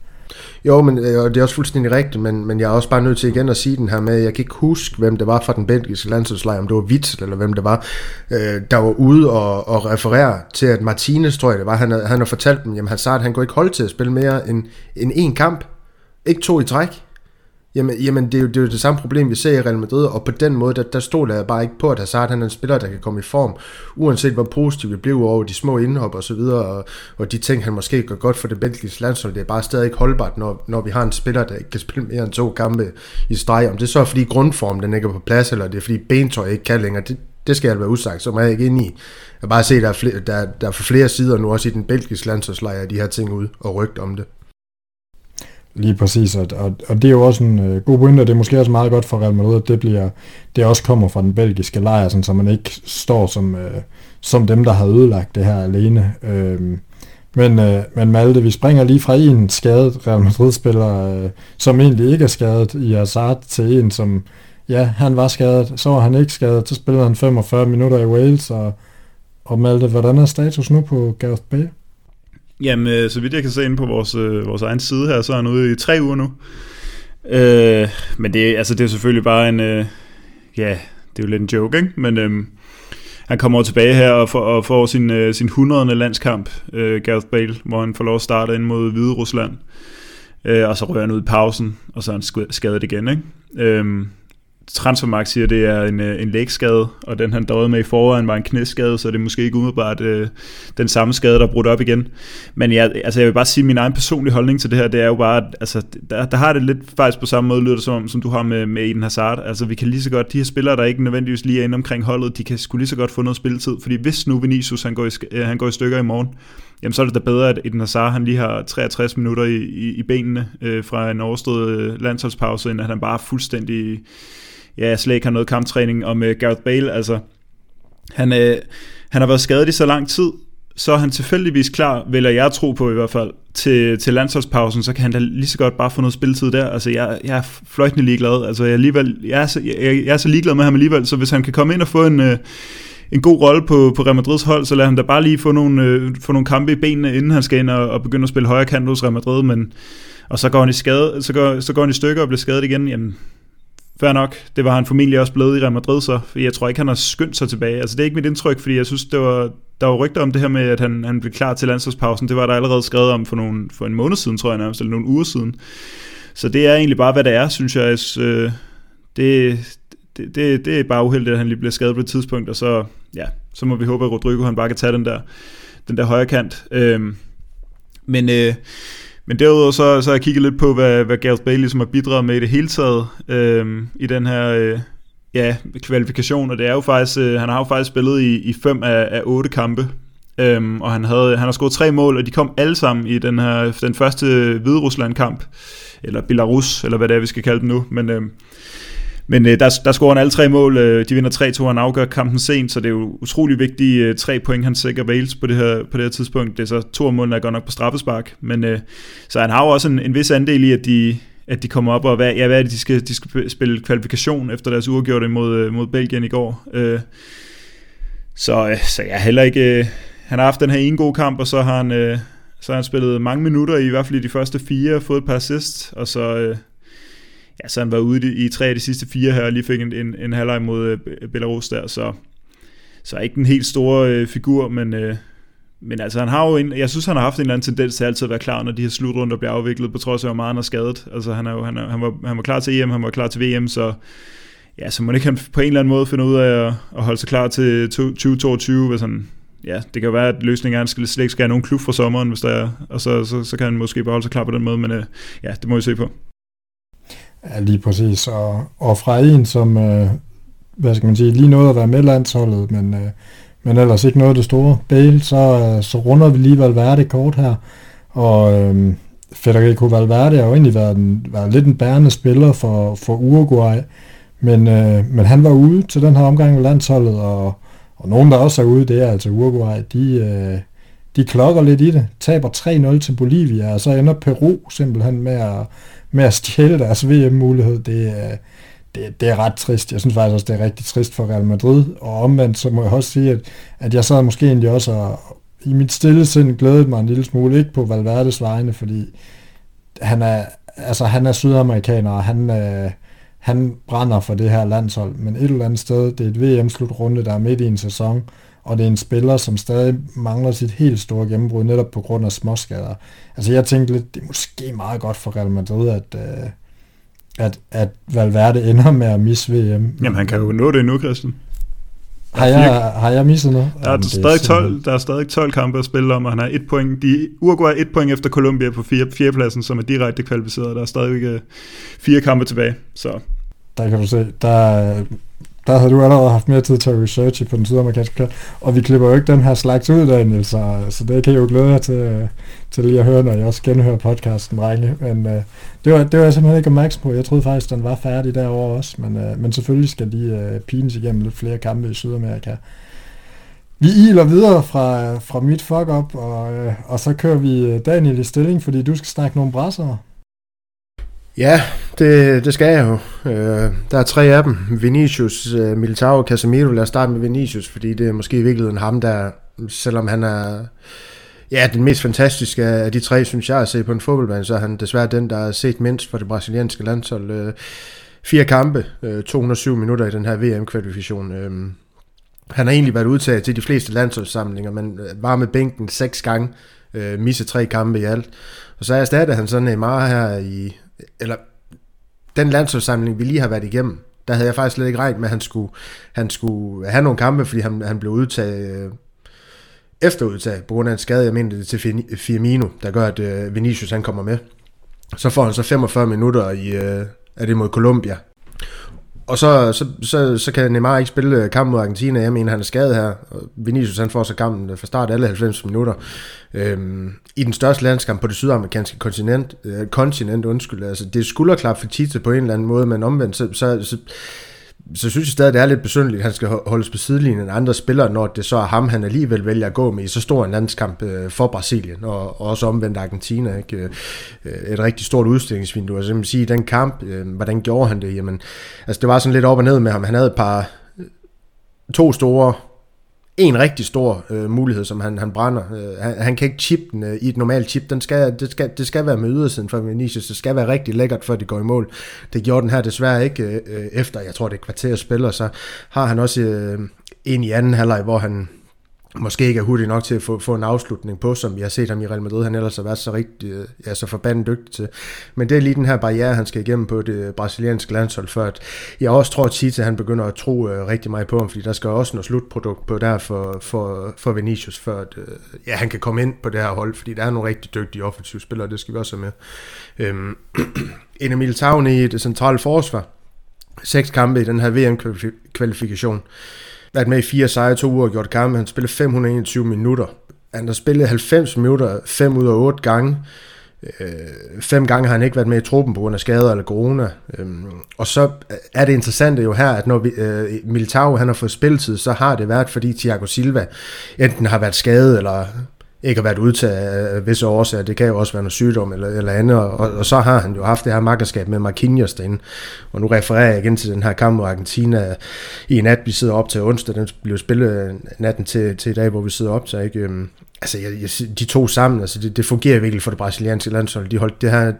Jo, men øh, og det er også fuldstændig rigtigt, men, men jeg er også bare nødt til igen at sige den her med, jeg kan ikke huske, hvem det var fra den belgiske landsholdslejr, om det var Witzel eller hvem det var, øh, der var ude og, og referere til, at Martinez, tror jeg det var, han, han havde fortalt dem, jamen Hazard, han kunne ikke holde til at spille mere end, end én kamp. Ikke to i træk. Jamen, jamen det, er jo, det er jo det samme problem, vi ser i Real Madrid, og på den måde, der, der stod jeg bare ikke på, at Hazard han er en spiller, der kan komme i form, uanset hvor positiv vi blev over de små indhop og så videre, og, og de ting, han måske gør godt for det belgiske landshold, det er bare stadig ikke holdbart, når, når vi har en spiller, der ikke kan spille mere end to kampe i streg. Om det er så fordi grundformen den ikke er på plads, eller det er fordi bentøj ikke kan længere, det, det skal jeg være usagt, så må jeg ikke ind i. Jeg bare se, der er, flere, der, der er for flere sider nu, også i den belgiske landsholdslejr, de her ting ud og rygt om det. Lige præcis, og, og, og det er jo også en øh, god pointe, og det er måske også meget godt for Real Madrid, at det, bliver, det også kommer fra den belgiske lejr, sådan, så man ikke står som, øh, som dem, der har ødelagt det her alene. Øh, men, øh, men Malte, vi springer lige fra en skadet Real Madrid-spiller, øh, som egentlig ikke er skadet i Hazard, til en, som, ja, han var skadet, så var han ikke skadet, så spillede han 45 minutter i Wales, og, og Malte, hvordan er status nu på Gareth Bale? Jamen, øh, så vidt jeg kan se ind på vores, øh, vores egen side her, så er han ude i tre uger nu. Øh, men det, altså, det er selvfølgelig bare en... Øh, ja, det er jo lidt en joke, ikke? Men øh, han kommer tilbage her og får, og får sin, øh, sin 100. landskamp, øh, Gareth Bale, hvor han får lov at starte ind mod Hvide Rusland. Øh, og så rører han ud i pausen, og så er han skadet igen, ikke? Øh, Transfermarkt siger, at det er en, øh, en lægskade, og den han døde med i foråret var en knæskade, så det er måske ikke umiddelbart øh, den samme skade, der er brudt op igen. Men jeg, altså jeg vil bare sige, at min egen personlige holdning til det her, det er jo bare, at altså, der, der har det lidt faktisk på samme måde, lyder det som, som du har med, med Eden Hazard. Altså vi kan lige så godt, de her spillere, der ikke nødvendigvis lige er inde omkring holdet, de kan skulle lige så godt få noget spilletid, fordi hvis nu Vinicius han går i, øh, han går i stykker i morgen, jamen så er det da bedre, at Eden Hazard han lige har 63 minutter i, i, i benene øh, fra en overstået øh, landsholdspause, end at han bare fuldstændig ja, slet ikke har noget kamptræning, og med Gareth Bale, altså, han, øh, han har været skadet i så lang tid, så er han tilfældigvis klar, vil jeg tro på i hvert fald, til, til landsholdspausen, så kan han da lige så godt bare få noget spilletid der. Altså, jeg, jeg er fløjtende ligeglad. Altså, jeg, alligevel, jeg, er så, jeg, jeg er så ligeglad med ham alligevel, så hvis han kan komme ind og få en, øh, en god rolle på, på Real Madrids hold, så lad ham da bare lige få nogle, øh, få nogle kampe i benene, inden han skal ind og, og begynde at spille højre kant hos Real Madrid, men, og så går han i skade, så går, så går han i stykker og bliver skadet igen, jamen, Fair nok, det var han formentlig også blevet i Real Madrid så, for jeg tror ikke, han har skyndt sig tilbage. Altså det er ikke mit indtryk, fordi jeg synes, det var, der var rygter om det her med, at han, han blev klar til landsholdspausen. Det var der allerede skrevet om for, nogle, for en måned siden, tror jeg nærmest, eller nogle uger siden. Så det er egentlig bare, hvad det er, synes jeg. Øh, det, det, det, det er bare uheldigt, at han lige bliver skadet på et tidspunkt, og så, ja, så må vi håbe, at Rodrigo han bare kan tage den der, den der højre kant. Øhm, men, øh, men derudover så, så har jeg kigget lidt på, hvad, hvad Gareth Bale ligesom har bidraget med i det hele taget øh, i den her øh, ja, kvalifikation, og det er jo faktisk, øh, han har jo faktisk spillet i, i fem af, af otte kampe, øhm, og han, havde, han har scoret tre mål, og de kom alle sammen i den her den første Hvide Rusland-kamp, eller Belarus, eller hvad det er, vi skal kalde den nu, men... øhm, men øh, der, der scorer han alle tre mål. Øh, de vinder 3-2, han afgør kampen sent, så det er jo utrolig vigtige øh, tre point, han sikrer Wales på det, her, på det her tidspunkt. Det er så to af målene, er godt nok på straffespark. Men, øh, så han har jo også en, en vis andel i, at de, at de kommer op og, hvad, ja, hvad er det, de skal, de skal spille kvalifikation efter deres uafgjorte mod, øh, mod Belgien i går. Øh, så, øh, så jeg heller ikke... Øh, han har haft den her ene gode kamp, og så har han, øh, så har han spillet mange minutter, i hvert fald i de første fire, fået et par assist, og så, øh, ja, så han var ude i, i tre af de sidste fire her, og lige fik en, en, en halvleg mod øh, Belarus der, så, så ikke den helt store øh, figur, men, øh, men altså han har jo en, jeg synes han har haft en eller anden tendens til altid at være klar, når de her slutrunder bliver afviklet, på trods af, hvor meget han er skadet. Altså han, er jo, han, er, han, var, han var klar til EM, han var klar til VM, så ja, så må ikke han på en eller anden måde finde ud af at, at holde sig klar til 2022, hvis han, ja, det kan jo være, at løsningen er, at han slet ikke skal have nogen klub for sommeren, hvis der er, og så, så, så kan han måske bare holde sig klar på den måde, men øh, ja, det må vi se på. Ja, lige præcis. Og, og fra en, som, øh, hvad skal man sige, lige nåede at være med landsholdet, men, øh, men ellers ikke noget af det store Bale, så, øh, så runder vi lige Valverde kort her. Og øh, Federico Valverde har jo egentlig været, en, været lidt en bærende spiller for, for Uruguay, men, øh, men han var ude til den her omgang med landsholdet, og, og nogen, der også er ude, det er altså Uruguay, de, øh, de klokker lidt i det, taber 3-0 til Bolivia, og så ender Peru simpelthen med at, med at stjæle deres VM-mulighed, det, det, det er ret trist. Jeg synes faktisk også, det er rigtig trist for Real Madrid, og omvendt så må jeg også sige, at, at jeg sad måske egentlig også og, i mit stille sind glædede mig en lille smule, ikke på Valverdes vegne, fordi han er, altså, han er sydamerikaner, og han, øh, han brænder for det her landshold, men et eller andet sted, det er et VM-slutrunde, der er midt i en sæson, og det er en spiller, som stadig mangler sit helt store gennembrud, netop på grund af småskader. Altså jeg tænkte lidt, det er måske meget godt for Real Madrid, at, øh, at, at Valverde ender med at misse VM. Jamen han kan jo nå det nu, Christian. Har jeg, har jeg misset noget? Der er, Jamen, stadig 12, der er stadig 12 kampe at spille om, og han har et point. De, Uruguay er et point efter Colombia på fire, fjerdepladsen, som er direkte kvalificeret. Der er stadig uh, fire kampe tilbage. Så. Der kan du se, der, der havde du allerede haft mere tid til at researche på den sydamerikanske kat. Og vi klipper jo ikke den her slags ud, Daniel, så, så det kan jeg jo glæde jer til, øh, til lige at høre, når jeg også genhører podcasten, drenge. Men uh, det, var, det var jeg simpelthen ikke opmærksom på. Jeg troede faktisk, den var færdig derovre også. Men, uh, men selvfølgelig skal de uh, pines igennem lidt flere kampe i Sydamerika. Vi iler videre fra, fra mit fuck-up, og, uh, og så kører vi Daniel i stilling, fordi du skal snakke nogle brassere. Ja, det, det skal jeg jo. Øh, der er tre af dem. Vinicius, øh, Militao og Casemiro. Lad os starte med Vinicius, fordi det er måske i virkeligheden ham, der, selvom han er ja, den mest fantastiske af de tre, synes jeg, at se på en fodboldbane, så er han desværre den, der er set mindst for det brasilianske landshold. Øh, fire kampe, øh, 207 minutter i den her VM-kvalifikation. Øh, han har egentlig været udtaget til de fleste landsholdssamlinger, men øh, var med bænken seks gange, øh, misse tre kampe i alt. Og så erstattede han sådan Neymar her i eller den landsholdssamling, vi lige har været igennem, der havde jeg faktisk slet ikke regnet med, at han skulle, han skulle have nogle kampe, fordi han, han blev udtaget øh, efter udtaget, på grund af en skade, jeg mener det til Firmino, der gør, at øh, Vinicius han kommer med. Så får han så 45 minutter i, øh, er det mod Colombia, og så, så, så, så kan Neymar ikke spille øh, kampen mod Argentina. Jeg mener, han er skadet her. Vinicius han får så kampen øh, fra start alle 90 minutter. Øhm, I den største landskamp på det sydamerikanske kontinent, øh, kontinent undskyld, altså det er skulderklap for Tite på en eller anden måde, men omvendt, så, så, så så synes jeg stadig, det er lidt besynderligt, at han skal holdes på sidelinjen end andre spillere, når det så er ham, han alligevel vælger at gå med i så stor en landskamp øh, for Brasilien, og, også omvendt Argentina. Ikke? Øh, et rigtig stort udstillingsvindue. Altså, man sige, den kamp, øh, hvordan gjorde han det? Jamen, altså, det var sådan lidt op og ned med ham. Han havde et par, to store en rigtig stor øh, mulighed, som han, han brænder. Øh, han, han kan ikke chip den øh, i et normalt chip. Den skal, det, skal, det skal være med ydersiden for Vinicius. Det skal være rigtig lækkert, før det går i mål. Det gjorde den her desværre ikke øh, øh efter, jeg tror det er kvarter spiller, så har han også øh, en i anden halvleg, hvor han måske ikke er hurtig nok til at få, få en afslutning på, som vi har set ham i Real Madrid, han ellers har været så rigtig, ja, så forbandet dygtig til. Men det er lige den her barriere, han skal igennem på det brasilianske landshold, før at jeg også tror, at Tite, han begynder at tro uh, rigtig meget på ham, fordi der skal også noget slutprodukt på der for, for, for Vinicius, før at, uh, ja, han kan komme ind på det her hold, fordi der er nogle rigtig dygtige offensive spillere, det skal vi også have med. Um, en Militao i det centrale forsvar, seks kampe i den her VM-kvalifikation, været med i fire sejre, to uger gjort kampe. Han spillede 521 minutter. Han har spillet 90 minutter, 5 ud af 8 gange. Øh, fem gange har han ikke været med i truppen på grund af skader eller corona. Øh, og så er det interessante jo her, at når vi, øh, Militao han har fået spilletid, så har det været, fordi Thiago Silva enten har været skadet eller ikke har været udtaget af visse årsager. Det kan jo også være noget sygdom eller, eller andet. Og, og, så har han jo haft det her makkerskab med Marquinhos derinde. Og nu refererer jeg igen til den her kamp mod Argentina i nat, vi sidder op til onsdag. Den blev spillet natten til, til i dag, hvor vi sidder op til. Ikke? Øhm, altså, jeg, jeg, de to sammen, altså, det, det fungerer virkelig for det brasilianske landshold. De holdt det her,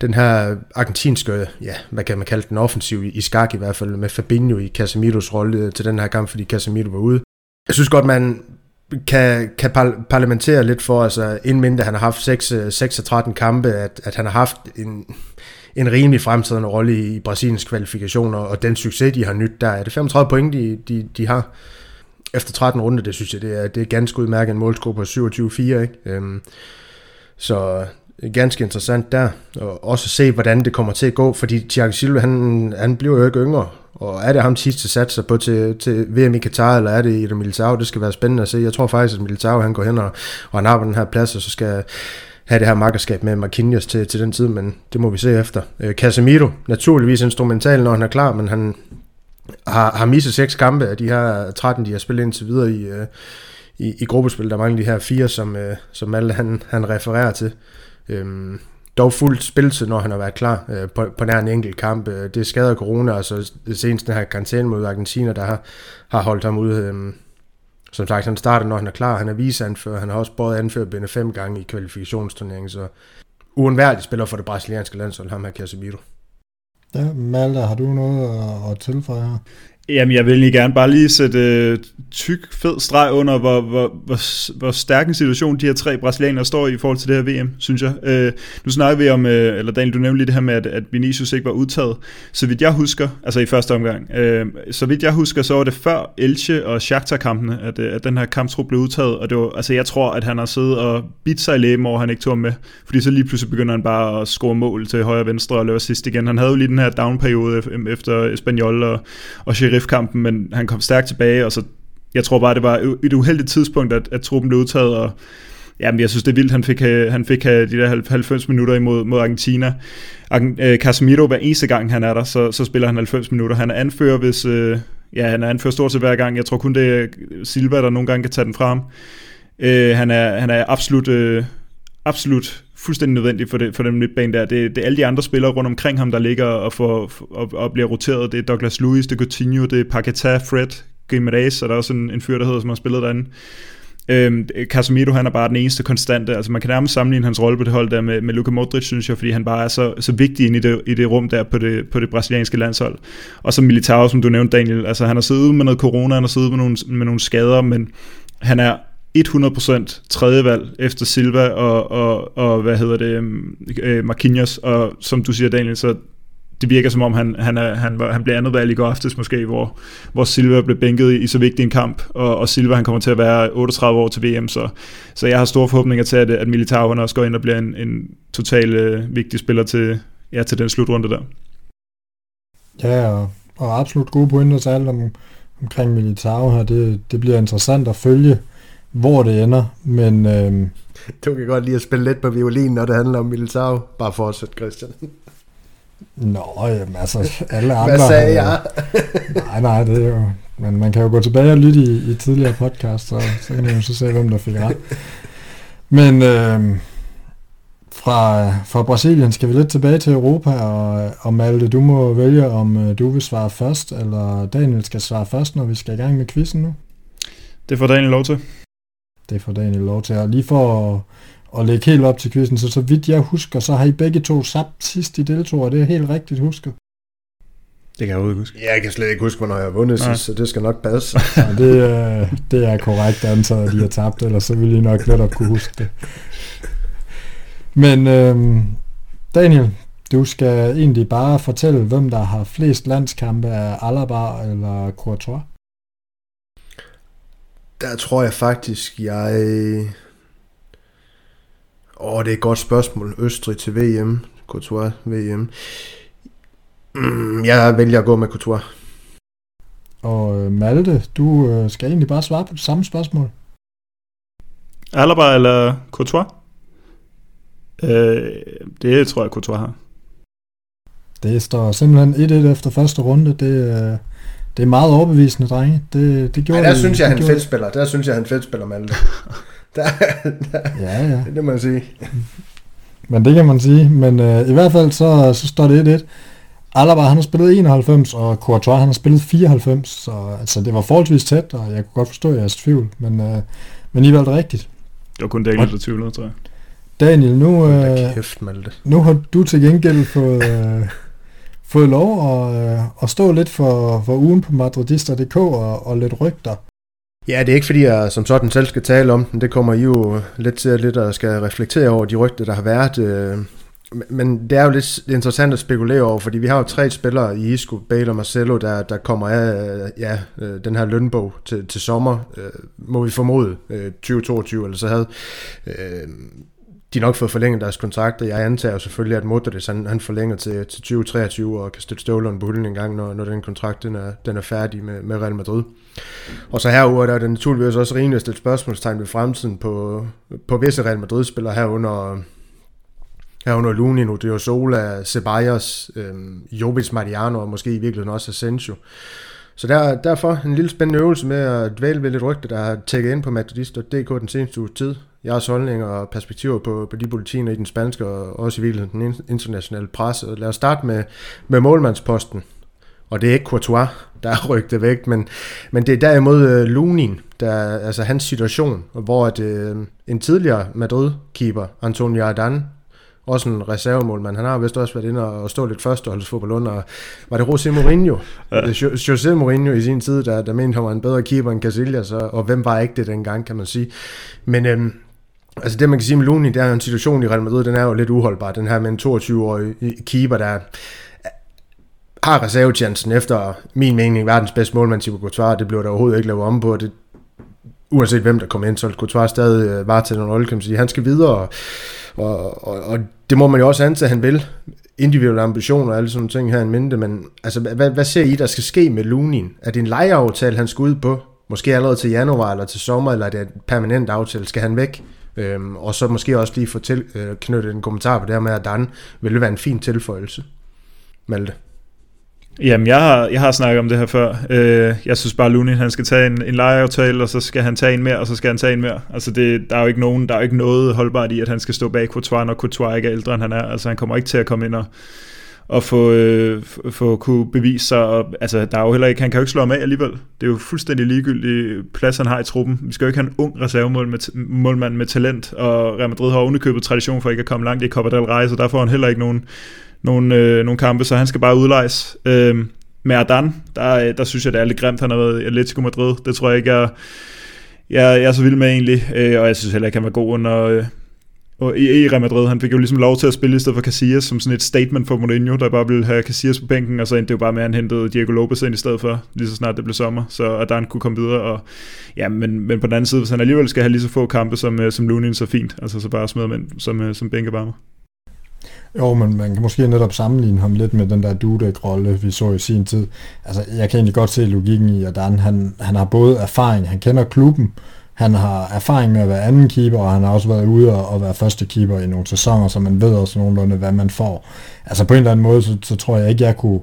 den her argentinske, ja, hvad kan man kalde den, offensiv i, i skak i hvert fald, med Fabinho i Casemiros rolle til den her kamp, fordi Casemiro var ude. Jeg synes godt, man, kan, kan parlamentere lidt for, altså inden mindre han har haft 6, 6 13 kampe, at, at han har haft en, en rimelig fremtidende rolle i, i Brasiliens kvalifikationer, og den succes, de har nyt, der. Er det 35 point, de, de, de har? Efter 13 runder, det synes jeg, det er, det er ganske udmærket en målscore på 27-4, ikke? Øhm, så øh, ganske interessant der, og også se, hvordan det kommer til at gå, fordi Thiago Silva, han, han bliver jo ikke yngre, og er det ham sidste satser på til, til VM i Katar, eller er det i det Militao? Det skal være spændende at se. Jeg tror faktisk, at Militao han går hen og, og han har på den her plads, og så skal have det her makkerskab med Marquinhos til, til den tid, men det må vi se efter. Øh, Casemiro, naturligvis instrumental, når han er klar, men han har, har misset seks kampe af de her 13, de har spillet indtil videre i, øh, i, i gruppespil. Der mangler de her fire, som, øh, som alle han, han refererer til. Øhm, dog fuldt spilletid, når han har været klar øh, på, på nær en enkelt kamp. Øh, det skader corona, og så senest den her karantæne mod Argentina, der har, har holdt ham ude. Øh, som sagt, han starter, når han er klar. Han er viseanfører. Han har også både anført fem gange i kvalifikationsturneringen, så uundværlig spiller for det brasilianske landshold, ham her Casemiro. Ja, Malte, har du noget at tilføje her? Jamen, jeg vil egentlig gerne bare lige sætte øh, tyk, fed streg under, hvor, hvor, hvor, hvor stærk en situation de her tre brasilianere står i i forhold til det her VM, synes jeg. Øh, nu snakker vi om, øh, eller Daniel, du nævnte lige det her med, at, at Vinicius ikke var udtaget. Så vidt jeg husker, altså i første omgang, øh, så vidt jeg husker, så var det før Elche og Shakhtar-kampene, at, øh, at den her kamptrup blev udtaget, og det var, altså jeg tror, at han har siddet og bidt sig i læben over, han ikke tog med, fordi så lige pludselig begynder han bare at score mål til højre og venstre og løbe sidst igen. Han havde jo lige den her down-periode øh, efter Espanyol og, og Sheriff-kampen, men han kom stærkt tilbage, og så jeg tror bare, det var et uheldigt tidspunkt, at, at truppen blev udtaget, og Jamen, jeg synes, det er vildt, han fik, øh, han fik øh, de der 90 minutter imod mod Argentina. Øh, Casemiro, hver eneste gang han er der, så, så spiller han 90 minutter. Han er anfører, hvis, øh, ja, han er anfører stort set hver gang. Jeg tror kun, det er Silva, der nogle gange kan tage den frem. Øh, han, er, han er absolut, øh, absolut fuldstændig nødvendig for, det, for den midtbane der. Det, det er alle de andre spillere rundt omkring ham, der ligger og, får, og, og bliver roteret. Det er Douglas Lewis, det er Coutinho, det er Paqueta, Fred, Gimenez, og der er også en, en fyr, der hedder, som har spillet derinde. Øhm, Casemiro, han er bare den eneste konstante. Altså man kan nærmest sammenligne hans rolle på det hold der med, med Luka Modric, synes jeg, fordi han bare er så, så vigtig inde i det, i det rum der på det, på det brasilianske landshold. Og så Militao, som du nævnte, Daniel. Altså han har siddet med noget corona, han har siddet med nogle, med nogle skader, men han er 100% tredje valg efter Silva og, og, og hvad hedder det, øhm, øh, Marquinhos, og som du siger, Daniel, så det virker som om, han, han, er, han, han bliver andet valg i går aftes måske, hvor, hvor Silva blev bænket i, i så vigtig en kamp, og, og Silva han kommer til at være 38 år til VM, så, så jeg har store forhåbninger til, at, at Militao han også går ind og bliver en, en total øh, vigtig spiller til, ja, til den slutrunde der. Ja, og, og absolut gode pointer til alt om, omkring Militao her. Det, det bliver interessant at følge, hvor det ender, men... Øh, du kan godt lide at spille lidt på violin, når det handler om Militao. Bare fortsæt, Christian. Nå, jamen altså, alle andre... Hvad sagde jeg? nej, nej, det er jo... Men man kan jo gå tilbage og lytte i, i tidligere podcast, så, så kan man jo så se, hvem der fik ret. Men øh, fra, fra Brasilien skal vi lidt tilbage til Europa, og, og Malte, du må vælge, om øh, du vil svare først, eller Daniel skal svare først, når vi skal i gang med quizzen nu. Det får Daniel lov til. Det får Daniel lov til. Og lige for at, at lægge helt op til quizzen, så så vidt jeg husker, så har I begge to sabt sidst i deltog, og det er helt rigtigt husket. Det kan jeg overhovedet huske. Ja, jeg kan slet ikke huske, hvornår jeg har vundet sidst, så det skal nok passe. Ja, det, er, det er korrekt antaget, at de har tabt, ellers så ville I nok netop kunne huske det. Men øhm, Daniel, du skal egentlig bare fortælle, hvem der har flest landskampe af Alaba eller Courtois. Der tror jeg faktisk, jeg... Åh, det er et godt spørgsmål. Østrig til VM. Courtois VM. Mm, jeg vælger at gå med Courtois. Og øh, Malte, du øh, skal egentlig bare svare på det samme spørgsmål. Alaba eller Courtois? Øh, det tror jeg, Courtois har. Det står simpelthen 1-1 efter første runde. Det, øh, det er meget overbevisende, drenge. Det, det gjorde Ja, der de- synes jeg, det han gjorde- fedt spiller. Der synes jeg, han fedt spiller, Malte. der, der, Ja, ja. det må man sige. Men det kan man sige. Men øh, i hvert fald så, så står det 1-1. Alaba han har spillet 91, og Courtois han har spillet 94, så altså, det var forholdsvis tæt, og jeg kunne godt forstå jeres tvivl, men, øh, men I valgte rigtigt. Det var kun Daniel, der tvivlede, tror jeg. Daniel, nu, øh, kæft, Malte. nu har du til gengæld fået, øh, fået lov at, øh, at stå lidt for, for ugen på madridister.dk og, og lidt rygter. Ja, det er ikke fordi, jeg som sådan selv skal tale om den. Det kommer I jo lidt til at lidt at skal reflektere over de rygter, der har været. Øh. Men det er jo lidt interessant at spekulere over, fordi vi har jo tre spillere i Isco, Bale og Marcelo, der, der kommer af øh, ja, den her lønbog til, til sommer, må vi formode, 2022, eller så havde de de nok fået forlænget deres kontrakter. Jeg antager jo selvfølgelig, at Modric han, han forlænger til, til 2023 og kan støtte støvlerne på hylden en gang, når, når den kontrakt den er, den er færdig med, med Real Madrid. Og så herudover der er det naturligvis også rimeligt at stille spørgsmålstegn ved fremtiden på, på visse Real Madrid-spillere herunder, herunder Lunin, Odriozola, Ceballos, øhm, Jovic Mariano og måske i virkeligheden også Asensio. Så der, derfor en lille spændende øvelse med at dvæle ved lidt rygte, der har tækket ind på Madridist.dk den seneste uge tid. Jeres holdninger og perspektiver på, på de politiner i den spanske og også i virkeligheden den internationale presse. Lad os starte med, med målmandsposten. Og det er ikke Courtois, der er rygtet væk, men, men det er derimod øh, Lunin, der, altså hans situation, hvor at, øh, en tidligere Madrid-keeper, Antonio Ardan, også en reservemålmand, han har vist også været inde og stå lidt førsteholdsfodbold under, var det José Mourinho? Ja. José Mourinho i sin tid, der, der mente, han var en bedre keeper end Casillas, og, og hvem var ikke det dengang, kan man sige. Men øhm, altså det, man kan sige om Lunin, det er jo en situation i Real Madrid, den er jo lidt uholdbar. Den her med en 22-årig keeper, der har reservechancen efter min mening verdens bedste målmand, Thibaut Courtois. Det blev der overhovedet ikke lavet om på. Det, uanset hvem der kom ind, så Courtois stadig øh, var til en rolle, kan man sige. Han skal videre, og, og, og, og det må man jo også antage, at han vil. Individuelle ambitioner og alle sådan nogle ting her en minde, men altså, hvad, hvad ser I, der skal ske med Lunin? Er det en lejeaftale, han skal ud på? Måske allerede til januar eller til sommer, eller er det en permanent aftale? Skal han væk? Øhm, og så måske også lige få til, øh, knyttet en kommentar på det her med, at Dan ville være en fin tilføjelse. Malte. Jamen, jeg har, jeg har snakket om det her før. Øh, jeg synes bare, Lunin, han skal tage en, en lejeaftale, og så skal han tage en mere, og så skal han tage en mere. Altså, det, der er jo ikke nogen, der er jo ikke noget holdbart i, at han skal stå bag Courtois, når Courtois ikke er ældre, end han er. Altså, han kommer ikke til at komme ind og, at få, øh, få kunne bevise sig. Og, altså, der er jo heller ikke, han kan jo ikke slå ham af alligevel. Det er jo fuldstændig ligegyldigt plads, han har i truppen. Vi skal jo ikke have en ung reservemålmand med, målmand med talent, og Real Madrid har ovenikøbet tradition for ikke at komme langt i Copa del Rey, så der får han heller ikke nogen nogen, øh, nogen kampe, så han skal bare udlejes. Øh, med Ardan, der, der synes jeg, det er lidt grimt, han har været i Atletico Madrid. Det tror jeg ikke, jeg, jeg, jeg er så vild med egentlig, øh, og jeg synes heller ikke, han var god under, øh, og i, Real Madrid. Han fik jo ligesom lov til at spille i stedet for Casillas, som sådan et statement for Mourinho, der bare ville have Casillas på bænken, og så endte det jo bare med, at han hentede Diego Lopez ind i stedet for, lige så snart det blev sommer, så at han kunne komme videre. Og, ja, men, men på den anden side, hvis han alligevel skal have lige så få kampe som, øh, som Lunin, så fint. Altså så bare smide ham ind som, øh, som bænkevarmer. Jo, men man kan måske netop sammenligne ham lidt med den der Dudek-rolle, vi så i sin tid. Altså, jeg kan egentlig godt se logikken i, at Dan, han, han har både erfaring, han kender klubben, han har erfaring med at være anden keeper, og han har også været ude og, og være første keeper i nogle sæsoner, så man ved også nogenlunde, hvad man får. Altså på en eller anden måde, så, så tror jeg ikke, jeg kunne,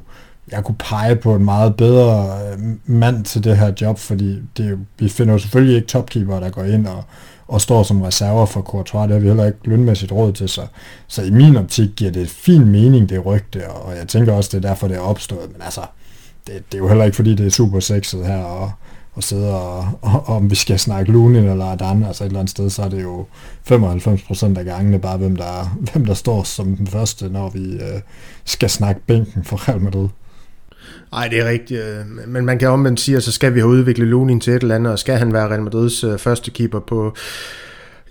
jeg kunne pege på en meget bedre øh, mand til det her job, fordi det, vi finder jo selvfølgelig ikke topkeeper, der går ind og, og står som reserver for Courtois. Det har vi heller ikke lønmæssigt råd til, så, så i min optik giver det fin mening, det rygte, og jeg tænker også, det er derfor, det er opstået. Men altså, det, det er jo heller ikke, fordi det er super sexet her, og, og sidde og, og, om vi skal snakke Lunin eller Adan, altså et eller andet sted, så er det jo 95% af gangene bare, hvem der, hvem der står som den første, når vi øh, skal snakke bænken for Real Madrid. Nej, det er rigtigt. Øh, men man kan omvendt sige, at så skal vi have udviklet Lunin til et eller andet, og skal han være Real Madrids øh, første keeper på,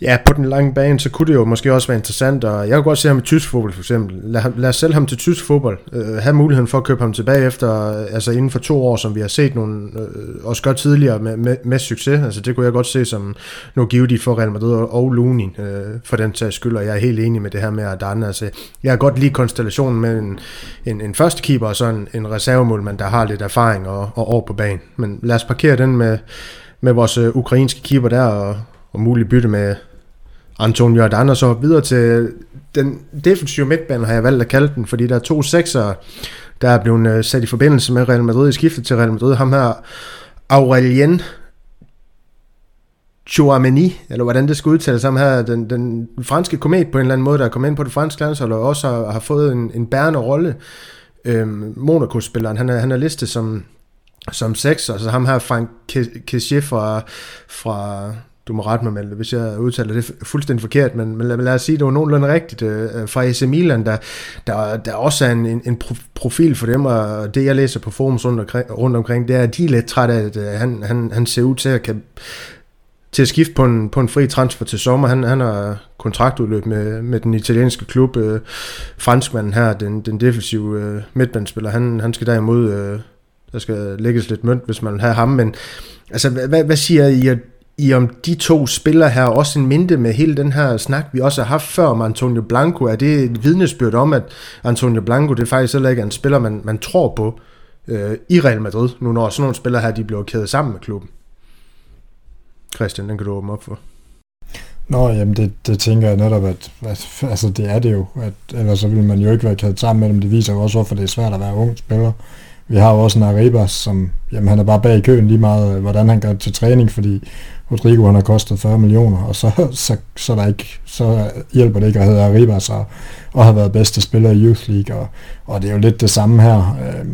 ja, på den lange bane, så kunne det jo måske også være interessant, og jeg kunne godt se ham i tysk fodbold for eksempel. Lad, lad os sælge ham til tysk fodbold. øh, have muligheden for at købe ham tilbage efter, altså inden for to år, som vi har set nogle, øh, også godt tidligere med, med, med succes. Altså det kunne jeg godt se som noget givet for Real Madrid og, og Lunin, øh, for den sags skyld, og jeg er helt enig med det her med Adana. Altså, jeg har godt lide konstellationen med en, en, en første keeper og så en, en reservemålmand, der har lidt erfaring og, og år på banen. Men lad os parkere den med, med vores øh, ukrainske keeper der, og, og muligt bytte med Antonio og så videre til den defensive midtbane, har jeg valgt at kalde den, fordi der er to sekser, der er blevet øh, sat i forbindelse med Real Madrid i skiftet til Real Madrid. Ham her, Aurelien Chouameni, eller hvordan det skal udtales, ham her, den, den franske komet på en eller anden måde, der er kommet ind på det franske landshold, og også har, har fået en, en bærende rolle. Øhm, Monaco-spilleren, han er, han er listet som, som seks, så ham her Frank Kessie fra, fra du må rette mig, med, hvis jeg udtaler det fuldstændig forkert, men, men lad, lad os sige, det var nogenlunde rigtigt øh, øh fra AC Milan, der, der, der også er en, en, en profil for dem, og det jeg læser på forums rundt omkring, rundt omkring det er, at de er lidt trætte af, at øh, han, han, han ser ud til at kan til at skifte på en, på en fri transfer til sommer. Han, han har kontraktudløb med, med den italienske klub. Øh, franskmanden her, den, den defensive øh, midtbandspiller, han, han skal derimod, øh, der skal lægges lidt mønt, hvis man vil have ham. Men altså, hvad, hvad siger I, at i om de to spiller her også en minde med hele den her snak, vi også har haft før om Antonio Blanco. Er det et vidnesbyrd om, at Antonio Blanco, det er faktisk heller ikke en spiller, man, man tror på øh, i Real Madrid, nu når sådan nogle spillere her, de bliver kædet sammen med klubben? Christian, den kan du åbne op for. Nå, jamen det, det tænker jeg netop, at, at altså det er det jo, at ellers så vil man jo ikke være kædet sammen med dem. Det viser jo også, hvorfor det er svært at være ung spiller. Vi har jo også en Arribas, som jamen, han er bare bag i køen lige meget, øh, hvordan han gør til træning, fordi Rodrigo han har kostet 40 millioner, og så, så, så, der ikke, så hjælper det ikke at hedde Arribas og, og har været bedste spiller i Youth League, og, og det er jo lidt det samme her. Øh,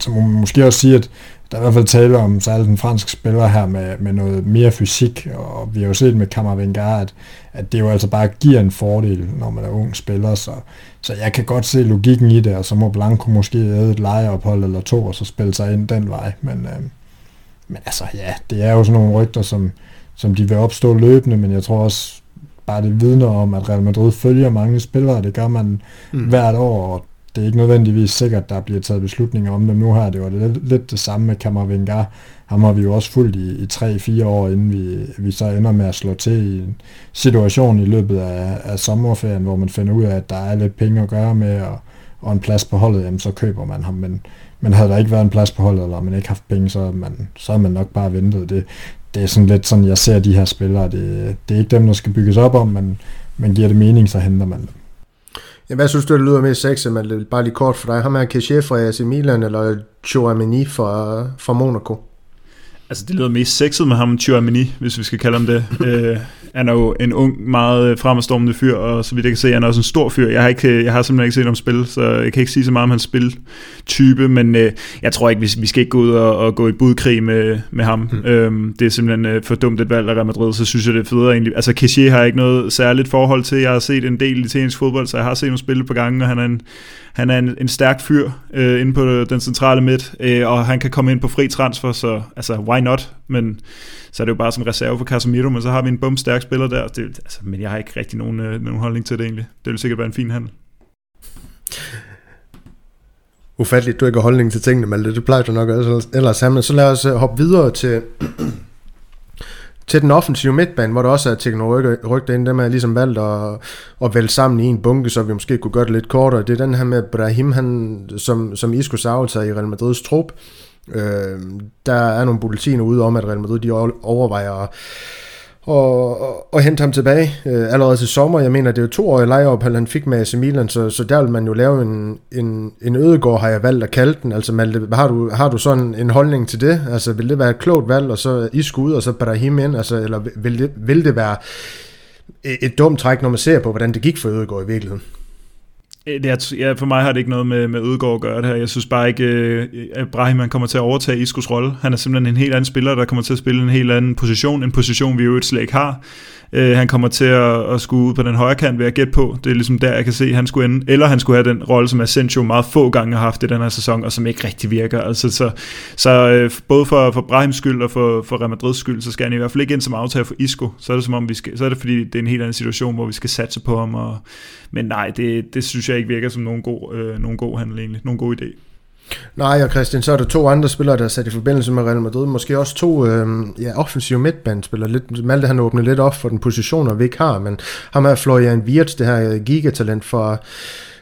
så må man måske også sige, at der er i hvert fald tale om særligt den franske spiller her med, med noget mere fysik, og vi har jo set med Kammervengar, at, at det jo altså bare giver en fordel, når man er ung spiller, så, så jeg kan godt se logikken i det, og så må Blanco måske æde et lejeophold eller to, og så spille sig ind den vej, men, øh, men altså ja, det er jo sådan nogle rygter, som, som de vil opstå løbende, men jeg tror også, bare det vidner om, at Real Madrid følger mange spillere, det gør man mm. hvert år, og det er ikke nødvendigvis sikkert, der bliver taget beslutninger om dem nu her. Det var lidt, lidt det samme med Kammervengar. Ham har vi jo også fulgt i, i 3-4 år, inden vi, vi så ender med at slå til i en situation i løbet af, af sommerferien, hvor man finder ud af, at der er lidt penge at gøre med, og, og en plads på holdet, jamen, så køber man ham. Men, men havde der ikke været en plads på holdet, eller man ikke haft penge, så, man, så havde man nok bare ventet. Det, det er sådan lidt sådan, jeg ser de her spillere. Det, det er ikke dem, der skal bygges op om, men, men giver det mening, så henter man dem. Ja, hvad synes du, det lyder mere sexet, men bare lige kort for dig? Ham er Keshe fra AC Milan, eller Chouameni fra, fra Monaco? Altså, det lyder mest sexet med ham, Chouameni, hvis vi skal kalde ham det. øh, han er jo en ung, meget fremadstormende fyr, og så vidt jeg kan se, han er også en stor fyr. Jeg har, ikke, jeg har simpelthen ikke set ham spille, så jeg kan ikke sige så meget om hans spiltype, men øh, jeg tror ikke, vi, vi skal ikke gå ud og, og gå i budkrig med, med ham. Mm. Øhm, det er simpelthen øh, for dumt et valg af Real Madrid, så synes jeg, det er federe egentlig. Altså, Kessie har ikke noget særligt forhold til. Jeg har set en del italiensk fodbold, så jeg har set ham spille på gangen, og han er en, han er en, en stærk fyr øh, inde på den centrale midt, øh, og han kan komme ind på fri transfer, så altså, why not? Men så er det jo bare som reserve for Casemiro, men så har vi en bumstærk spiller der. Det, altså, men jeg har ikke rigtig nogen, øh, nogen holdning til det egentlig. Det vil sikkert være en fin handel. Ufatteligt, du ikke har holdning til tingene, Malte. Det plejer du nok også ellers have. Men så lad os øh, hoppe videre til, til den offensive midtbane, hvor der også er teknologrygter ind, dem er ligesom valgt at, at vælge sammen i en bunke, så vi måske kunne gøre det lidt kortere. Det er den her med Brahim, han, som, som Isco sig i Real Madrids trup. Øh, Øh, der er nogle bulletiner ude om, at Real Madrid de overvejer at, og, og, og hente ham tilbage øh, allerede til sommer. Jeg mener, det er jo to år i lejeop, han fik med AC Milan, så, så der vil man jo lave en, en, en ødegård, har jeg valgt at kalde den. Altså, Malte, har du, har du sådan en holdning til det? Altså, vil det være et klogt valg, og så i ud, og så Brahim ind? Altså, eller vil det, vil det være et, et dumt træk, når man ser på, hvordan det gik for ødegård i virkeligheden? Øh, det ja, for mig har det ikke noget med, med Ødegaard at gøre det her. Jeg synes bare ikke, øh, at Brahim kommer til at overtage Iskos rolle. Han er simpelthen en helt anden spiller, der kommer til at spille en helt anden position. En position, vi jo et slet ikke har. Øh, han kommer til at, at skulle ud på den højre kant, vil jeg gætte på. Det er ligesom der, jeg kan se, at han skulle ende. Eller han skulle have den rolle, som Asensio meget få gange har haft i den her sæson, og som ikke rigtig virker. Altså, så så øh, både for, for Brahims skyld og for, for Real Madrids skyld, så skal han i hvert fald ikke ind som aftager for Isco. Så er det som om, vi skal, så er det fordi, det er en helt anden situation, hvor vi skal satse på ham. Og, men nej, det, det synes jeg ikke virker som nogen god, øh, nogen god handel egentlig. Nogen god idé. Nej, og Christian, så er der to andre spillere, der er sat i forbindelse med Real Madrid. Måske også to øh, ja, offensive midtbandspillere. Lidt, Malte han åbner lidt op for den positioner, vi ikke har, men ham her Florian Wirtz, det her øh, gigatalent fra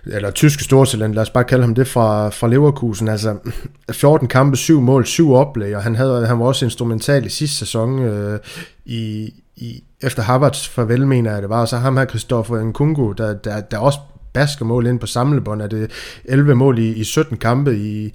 eller tyske stortalent, lad os bare kalde ham det, fra, fra Leverkusen. Altså 14 kampe, 7 mål, 7 oplæg, og han, havde, han var også instrumental i sidste sæson øh, i, i, efter Havertz farvel, mener jeg det var. Og så ham her, Christoffer Nkunku, der, der, der også baskermål ind på samlebånd. Er det 11 mål i, i 17 kampe i,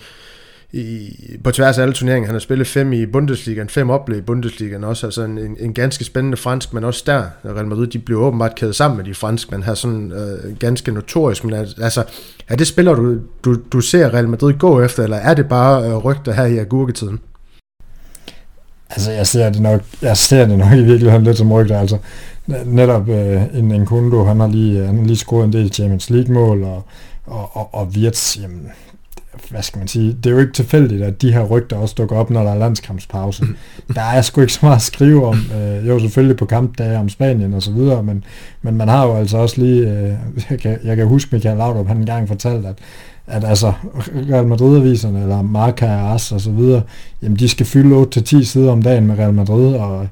i, på tværs af alle turneringer. Han har spillet fem i Bundesligaen, fem oplæg i Bundesligaen også. Altså en, en, en ganske spændende fransk, men også der, Real Madrid, de blev åbenbart kædet sammen med de franske, men her sådan øh, ganske notorisk. Men altså, er det spiller, du, du, du ser Real Madrid gå efter, eller er det bare øh, rygter her i agurketiden? Altså, jeg ser det nok, jeg ser det nok i virkeligheden lidt som rygter. Altså, netop øh, en Nkundu, han har lige, han har lige scoret en del Champions League-mål, og, og, og, og Wirtz, jamen, hvad skal man sige, det er jo ikke tilfældigt, at de her rygter også dukker op, når der er landskampspause. Mm. Der er sgu ikke så meget at skrive om, øh, jo selvfølgelig på kampdage om Spanien og så videre, men, men man har jo altså også lige, øh, jeg, kan, jeg kan huske Michael Laudrup, han engang fortalte, at, at altså Real Madrid-aviserne, eller Marca og As og så videre, jamen de skal fylde 8-10 sider om dagen med Real Madrid, og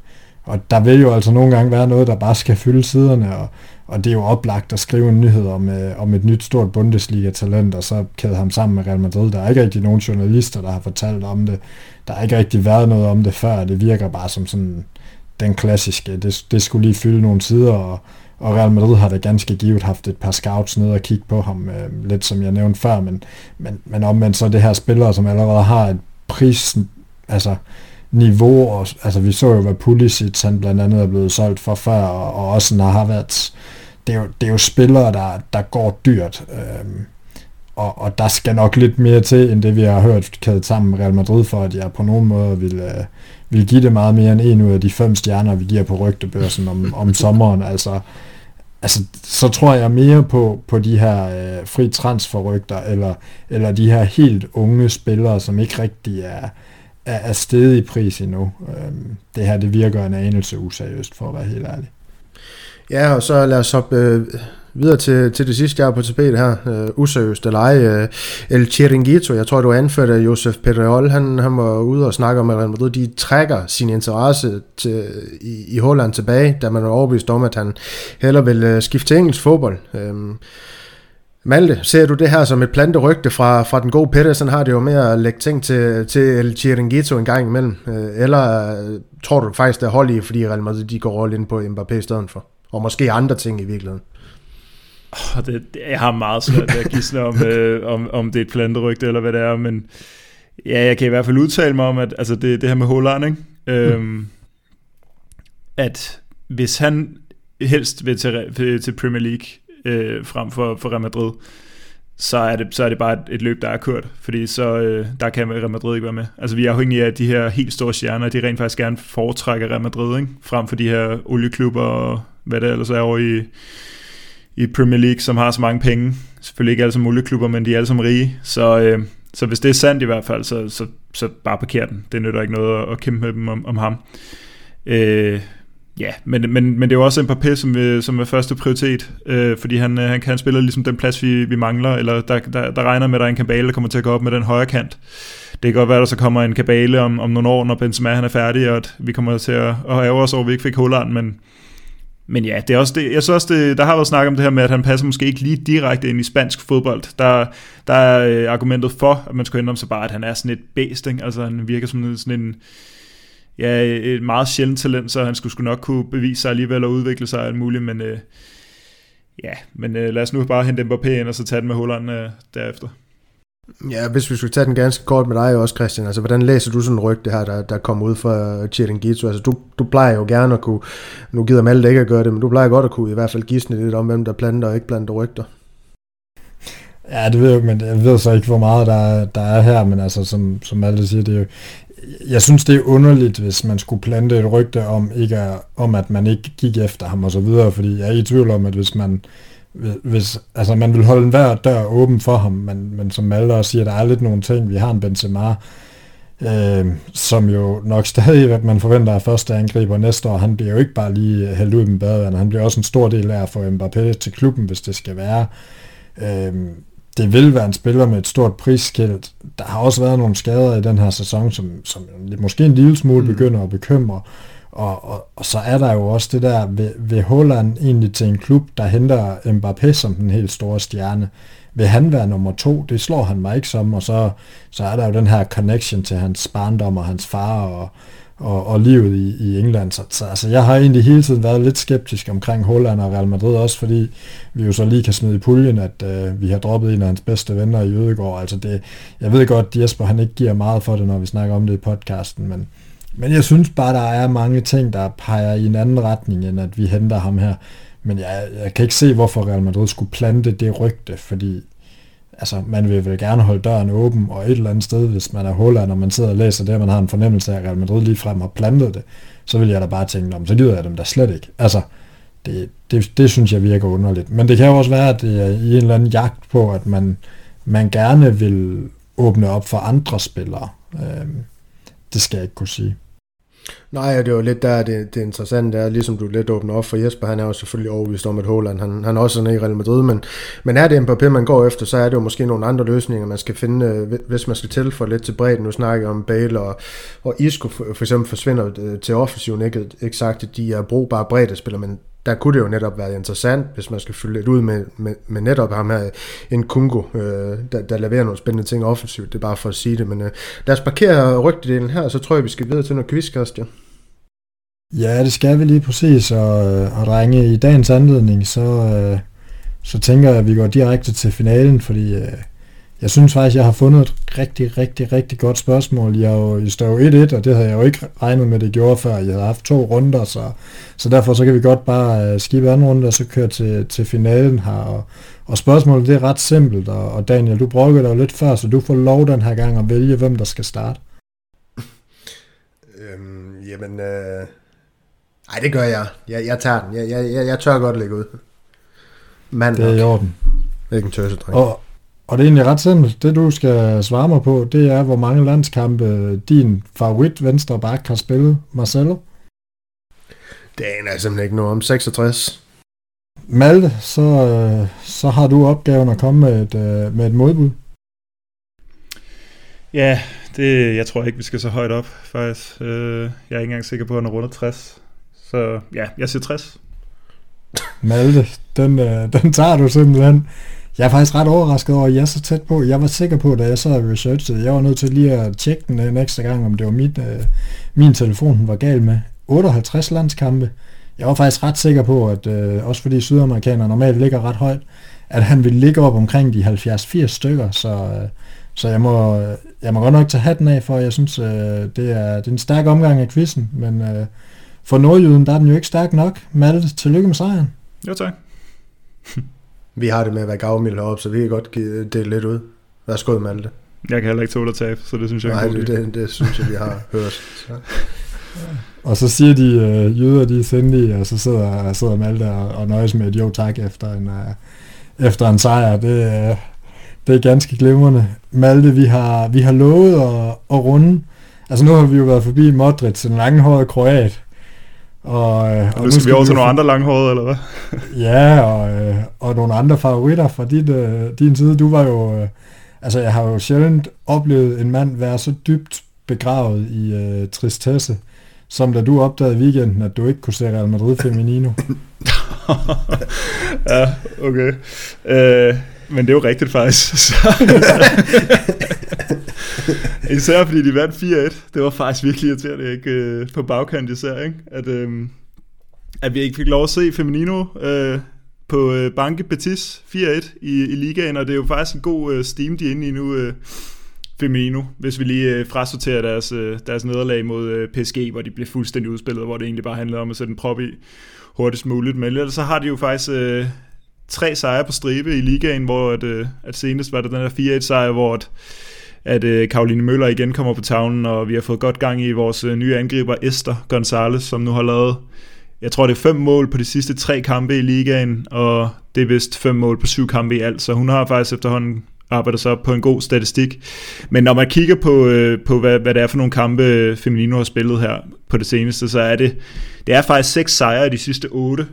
og der vil jo altså nogle gange være noget, der bare skal fylde siderne, og, og det er jo oplagt at skrive en nyhed om, øh, om et nyt stort Bundesliga-talent, og så kæde ham sammen med Real Madrid. Der er ikke rigtig nogen journalister, der har fortalt om det. Der har ikke rigtig været noget om det før. Det virker bare som sådan den klassiske. Det, det skulle lige fylde nogle sider, og, og Real Madrid har da ganske givet haft et par scouts ned og kigge på ham, øh, lidt som jeg nævnte før, men, men, men omvendt så det her spillere, som allerede har et pris, altså niveau, og, altså vi så jo, hvad Pulisic han blandt andet er blevet solgt for før, og, og også når Havertz, det er jo, det er jo spillere, der, der går dyrt, øhm, og, og der skal nok lidt mere til, end det vi har hørt kædet sammen med Real Madrid, for at jeg på nogen måde vil, øh, vil give det meget mere end en ud af de fem stjerner, vi giver på rygtebørsen om, om sommeren, altså altså, så tror jeg mere på, på de her øh, fri transferrygter, eller, eller de her helt unge spillere, som ikke rigtig er, er, er steget i pris endnu. Øhm, det her, det virker en anelse useriøst, for at være helt ærlig. Ja, og så lad os hoppe øh, videre til, til det sidste, jeg er på tapet her. Øh, useriøst eller ej. Øh, El Chiringuito, jeg tror, du anførte, at Josef Pedreol, han, han var ude og snakke om, at Real Madrid, de trækker sin interesse til, i, i Holland tilbage, da man er overbevist om, at han heller vil øh, skifte til engelsk fodbold. Øh, Malte, ser du det her som et planterygte fra, fra den gode Pedersen, har det jo med at lægge ting til, til El Chiringuito en gang imellem? Øh, eller øh, tror du faktisk, det er hold i, fordi Real Madrid de går all ind på Mbappé i stedet for? Og måske andre ting i virkeligheden? Oh, det, det, jeg har meget svært ved at gisne om, øh, om, om det er et planterygte eller hvad det er, men ja, jeg kan i hvert fald udtale mig om, at altså det, det her med Holland, ikke? Øhm, mm. at hvis han helst vil til, til Premier League, øh, frem for, for Real Madrid, så er det, så er det bare et, et løb, der er kørt, fordi så øh, der kan Real Madrid ikke være med. Altså vi er afhængige af de her helt store stjerner, de rent faktisk gerne foretrækker Real Madrid, ikke? frem for de her olieklubber og hvad det ellers er over i, i Premier League, som har så mange penge. Selvfølgelig ikke alle som olieklubber, men de er alle som rige. Så, øh, så hvis det er sandt i hvert fald, så, så, så bare parker den. Det nytter ikke noget at, at kæmpe med dem om, om ham. Øh, Ja, men, men, men det er jo også Mbappé, som, vi, som er første prioritet, øh, fordi han, øh, han kan spille ligesom den plads, vi, vi mangler, eller der, der, der regner med, at der er en kabale, der kommer til at gå op med den højre kant. Det kan godt være, at der så kommer en kabale om, om nogle år, når Benzema han er færdig, og at vi kommer til at, at have os over, at vi ikke fik Holland, men, men ja, det er også det, jeg synes også, det, der har været snak om det her med, at han passer måske ikke lige direkte ind i spansk fodbold. Der, der er øh, argumentet for, at man skulle ændre om sig bare, at han er sådan et bæst, ikke? altså han virker som sådan en ja, et meget sjældent talent, så han skulle, skulle nok kunne bevise sig alligevel og udvikle sig alt muligt, men øh, ja, men øh, lad os nu bare hente Mbappé ind, og så tage den med Holland øh, derefter. Ja, hvis vi skulle tage den ganske kort med dig også, Christian, altså hvordan læser du sådan en rygte her, der, der kommer ud fra Chiringuito? Altså du, du plejer jo gerne at kunne, nu gider Malte ikke at gøre det, men du plejer godt at kunne i hvert fald gisne lidt om, hvem der planter og ikke planter rygter. Ja, det ved jeg men jeg ved så ikke, hvor meget der der er her, men altså, som, som alle siger, det er jo, jeg synes, det er underligt, hvis man skulle plante et rygte om, ikke at, om at man ikke gik efter ham og så videre, fordi jeg er i tvivl om, at hvis man, hvis, altså man vil holde hver dør åben for ham, men, men som Malte også siger, der er lidt nogle ting, vi har en Benzema, øh, som jo nok stadig, at man forventer af første angriber næste år, han bliver jo ikke bare lige hældt ud med badevandet, han bliver også en stor del af at få Mbappé til klubben, hvis det skal være. Øh, det vil være en spiller med et stort prisskilt. Der har også været nogle skader i den her sæson, som, som måske en lille smule mm. begynder at bekymre. Og, og, og så er der jo også det der, ved, ved Holland egentlig til en klub, der henter Mbappé som den helt store stjerne. Vil han være nummer to? Det slår han mig ikke som, og så, så er der jo den her connection til hans barndom og hans far og, og, og livet i, i England. Så, så altså, jeg har egentlig hele tiden været lidt skeptisk omkring Holland og Real Madrid, også fordi vi jo så lige kan smide i puljen, at øh, vi har droppet en af hans bedste venner i Ødegård. Altså det, jeg ved godt, at Jesper han ikke giver meget for det, når vi snakker om det i podcasten, men, men jeg synes bare, der er mange ting, der peger i en anden retning, end at vi henter ham her. Men jeg, jeg kan ikke se, hvorfor Real Madrid skulle plante det rygte, fordi altså, man vil vel gerne holde døren åben, og et eller andet sted, hvis man er huller, når man sidder og læser det, og man har en fornemmelse af, at Real Madrid ligefrem har plantet det, så vil jeg da bare tænke, om så gider jeg dem da slet ikke. Altså, det, det, det synes jeg virker underligt. Men det kan jo også være, at det er i en eller anden jagt på, at man, man gerne vil åbne op for andre spillere. Øh, det skal jeg ikke kunne sige. Nej, det er jo lidt der, det, det interessante er, ligesom du lidt åbner op for Jesper, han er jo selvfølgelig overbevist om, at Holland, han, han er også sådan i Real Madrid, men, men er det Mbappé, man går efter, så er det jo måske nogle andre løsninger, man skal finde, øh, hvis man skal tilføje lidt til bredden. Nu snakker jeg om Bale og, og Isco for, for eksempel forsvinder øh, til offensiven, ikke, ikke sagt, at de er brugbare breddespillere, men der kunne det jo netop være interessant, hvis man skal fylde lidt ud med, med, med netop ham her, en Kungo, øh, der, der leverer nogle spændende ting offensivt. Det er bare for at sige det, men øh, lad os parkere rygtedelen her, så tror jeg, vi skal videre til noget quiz, Christian. Ja, det skal vi lige præcis, og, og drenge, i dagens anledning, så, øh, så tænker jeg, at vi går direkte til finalen, fordi øh, jeg synes faktisk, jeg har fundet et rigtig, rigtig, rigtig godt spørgsmål. Jeg, jo, I står jo 1-1, og det havde jeg jo ikke regnet med, det gjorde før. Jeg havde haft to runder, så, så derfor så kan vi godt bare uh, skibe anden runde, og så køre til, til finalen her. Og, og spørgsmålet det er ret simpelt, og, og Daniel, du brokkede dig jo lidt før, så du får lov den her gang at vælge, hvem der skal starte. Øhm, jamen, øh... ej, det gør jeg. Jeg, jeg tager den. Jeg, jeg, jeg, jeg tør godt lægge ud. Mand det er i orden. Ikke en tøsedreng. Og, og det er egentlig ret simpelt. Det du skal svare mig på, det er, hvor mange landskampe din favorit venstre bak har spillet, Marcelo? Det er simpelthen ikke noget om 66. Malte, så, øh, så har du opgaven at komme med et, øh, med et modbud. Ja, det, jeg tror ikke, vi skal så højt op, faktisk. Øh, jeg er ikke engang sikker på, at han er rundet 60. Så ja, jeg siger 60. Malte, den, den tager du simpelthen. Jeg er faktisk ret overrasket over, at jeg er så tæt på. Jeg var sikker på, da jeg så researchede, jeg var nødt til lige at tjekke den øh, en ekstra gang, om det var mit, øh, min telefon, den var gal med. 58 landskampe. Jeg var faktisk ret sikker på, at øh, også fordi sydamerikanere normalt ligger ret højt, at han ville ligge op omkring de 70-80 stykker, så, øh, så jeg, må, øh, jeg må godt nok tage hatten af for, jeg synes, øh, det, er, det er en stærk omgang af quizzen, men øh, for nordjyden, der er den jo ikke stærk nok. Malte, tillykke med sejren. Jo tak. Vi har det med at være gavmild heroppe, så vi kan godt give det lidt ud. Værsgo, Malte. Jeg kan heller ikke tåle at tabe, så det synes jeg Nej, det, det, det, synes jeg, vi har hørt. Så. Og så siger de, øh, jøder de er sindige, og så sidder, sidder Malte og, og nøjes med et jo tak efter en, uh, efter en sejr. Det, uh, det er ganske glimrende. Malte, vi har, vi har lovet at, at runde. Altså nu har vi jo været forbi Modric, en langhåret kroat. Og, øh, og, og nu skal vi over til nogle andre langhårede, eller hvad? ja, og, øh, og nogle andre favoritter fra dit, øh, din side. Du var jo... Altså, jeg har jo sjældent oplevet en mand være så dybt begravet i øh, tristesse, som da du opdagede i weekenden, at du ikke kunne se Real Madrid Feminino. ja, okay. Øh, men det er jo rigtigt faktisk. Så, især fordi de vandt 4-1. Det var faktisk virkelig irriterende, ikke? Øh, på bagkant især, ikke? At, øh, at vi ikke fik lov at se Feminino øh, på øh, Banke Betis 4-1 i, i ligaen, og det er jo faktisk en god øh, steam, de er inde i nu, øh, Firmino, hvis vi lige øh, frasorterer deres, øh, deres nederlag mod øh, PSG, hvor de blev fuldstændig udspillet, hvor det egentlig bare handlede om at sætte en prop i hurtigst muligt. Men ellers så har de jo faktisk øh, tre sejre på stribe i ligaen, hvor at, øh, at senest var det den her 4-1 sejr, hvor at, at øh, Karoline Møller igen kommer på tavlen, og vi har fået godt gang i vores øh, nye angriber Esther Gonzalez, som nu har lavet jeg tror det er fem mål på de sidste tre kampe i ligaen, og det er vist fem mål på syv kampe i alt, så hun har faktisk efterhånden arbejder så på en god statistik. Men når man kigger på, øh, på hvad, hvad det er for nogle kampe, øh, Feminino har spillet her på det seneste, så er det, det er faktisk seks sejre i de sidste otte.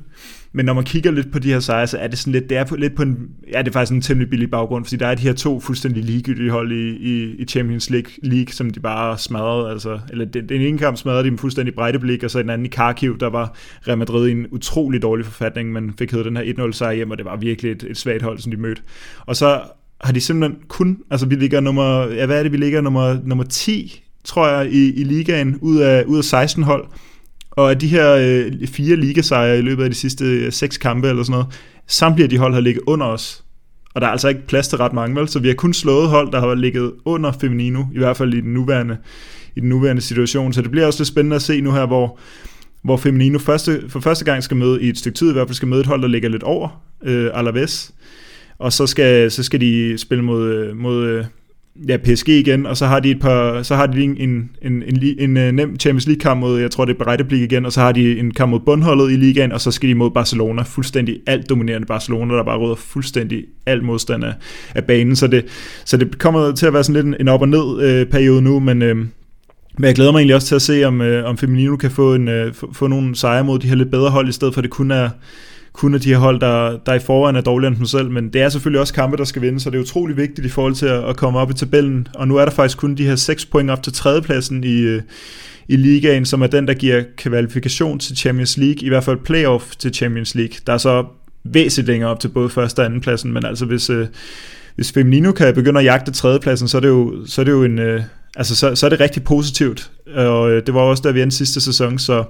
Men når man kigger lidt på de her sejre, så er det sådan lidt, det er på, lidt på en, ja, det er faktisk en temmelig billig baggrund, fordi der er de her to fuldstændig ligegyldige hold i, i, i Champions League, League, som de bare smadrede, altså, eller den, den ene kamp smadrede de med fuldstændig blik, og så den anden i Kharkiv, der var Real Madrid i en utrolig dårlig forfatning, men fik hedder den her 1-0 sejr hjem, og det var virkelig et, et svagt hold, som de mødte. Og så har de simpelthen kun, altså vi ligger nummer, ja hvad er det, vi ligger nummer, nummer 10, tror jeg, i, i ligaen, ud af, ud af 16 hold. Og af de her øh, fire ligasejre i løbet af de sidste øh, seks kampe eller sådan noget, samtlige af de hold har ligget under os. Og der er altså ikke plads til ret mange, vel? Så vi har kun slået hold, der har ligget under Feminino, i hvert fald i den nuværende, i den nuværende situation. Så det bliver også lidt spændende at se nu her, hvor, hvor Feminino første, for første gang skal møde, i et stykke tid i hvert fald, skal møde et hold, der ligger lidt over øh, Alaves og så skal, så skal de spille mod, øh, mod øh, ja, PSG igen, og så har de et par, så har de en, en, en, en, en, øh, nem Champions League kamp mod, jeg tror det er Breiteblik igen, og så har de en kamp mod bundholdet i ligaen, og så skal de mod Barcelona, fuldstændig alt dominerende Barcelona, der bare råder fuldstændig alt modstand af, af banen, så det, så det kommer til at være sådan lidt en, en op og ned øh, periode nu, men øh, men jeg glæder mig egentlig også til at se, om, øh, om Feminino kan få, en, øh, få, få nogle sejre mod de her lidt bedre hold, i stedet for at det kun er, kun af de her hold, der, der i forvejen er dårligere end dem selv, men det er selvfølgelig også kampe, der skal vinde, så det er utrolig vigtigt i forhold til at, at komme op i tabellen, og nu er der faktisk kun de her 6 point op til tredjepladsen i, øh, i ligaen, som er den, der giver kvalifikation til Champions League, i hvert fald playoff til Champions League. Der er så væsentligt længere op til både første og anden pladsen, men altså hvis, øh, hvis Feminino kan begynde at jagte tredjepladsen, så er det jo, så er det jo en, øh, altså så, så er det rigtig positivt, og øh, det var også der vi endte sidste sæson, så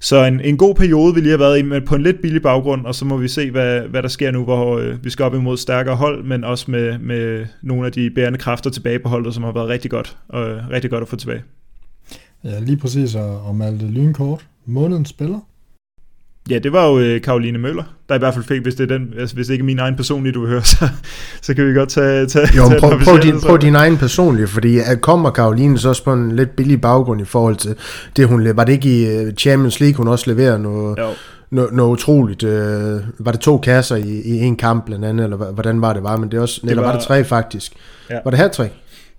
så en, en god periode, vi lige har været i, men på en lidt billig baggrund, og så må vi se, hvad, hvad der sker nu, hvor øh, vi skal op imod stærkere hold, men også med, med nogle af de bærende kræfter tilbage på holdet, som har været rigtig godt, og øh, rigtig godt at få tilbage. Ja, lige præcis, og, og Malte Lynkort, månedens spiller. Ja, det var jo øh, Karoline Møller, der i hvert fald fik, hvis det er den, altså, hvis det ikke er min egen personlige, du vil høre, så, så kan vi godt tage, tage, jo, tage prøv, prøv, din, prøv din egen personlige, fordi at kommer Karoline så også på en lidt billig baggrund i forhold til det, hun var det ikke i øh, Champions League, hun også leverer noget, jo. noget, noget utroligt. Øh, var det to kasser i, i en kamp blandt andet, eller hvordan var det var, men det er også, det eller var, var det tre faktisk? Ja. Var det her tre?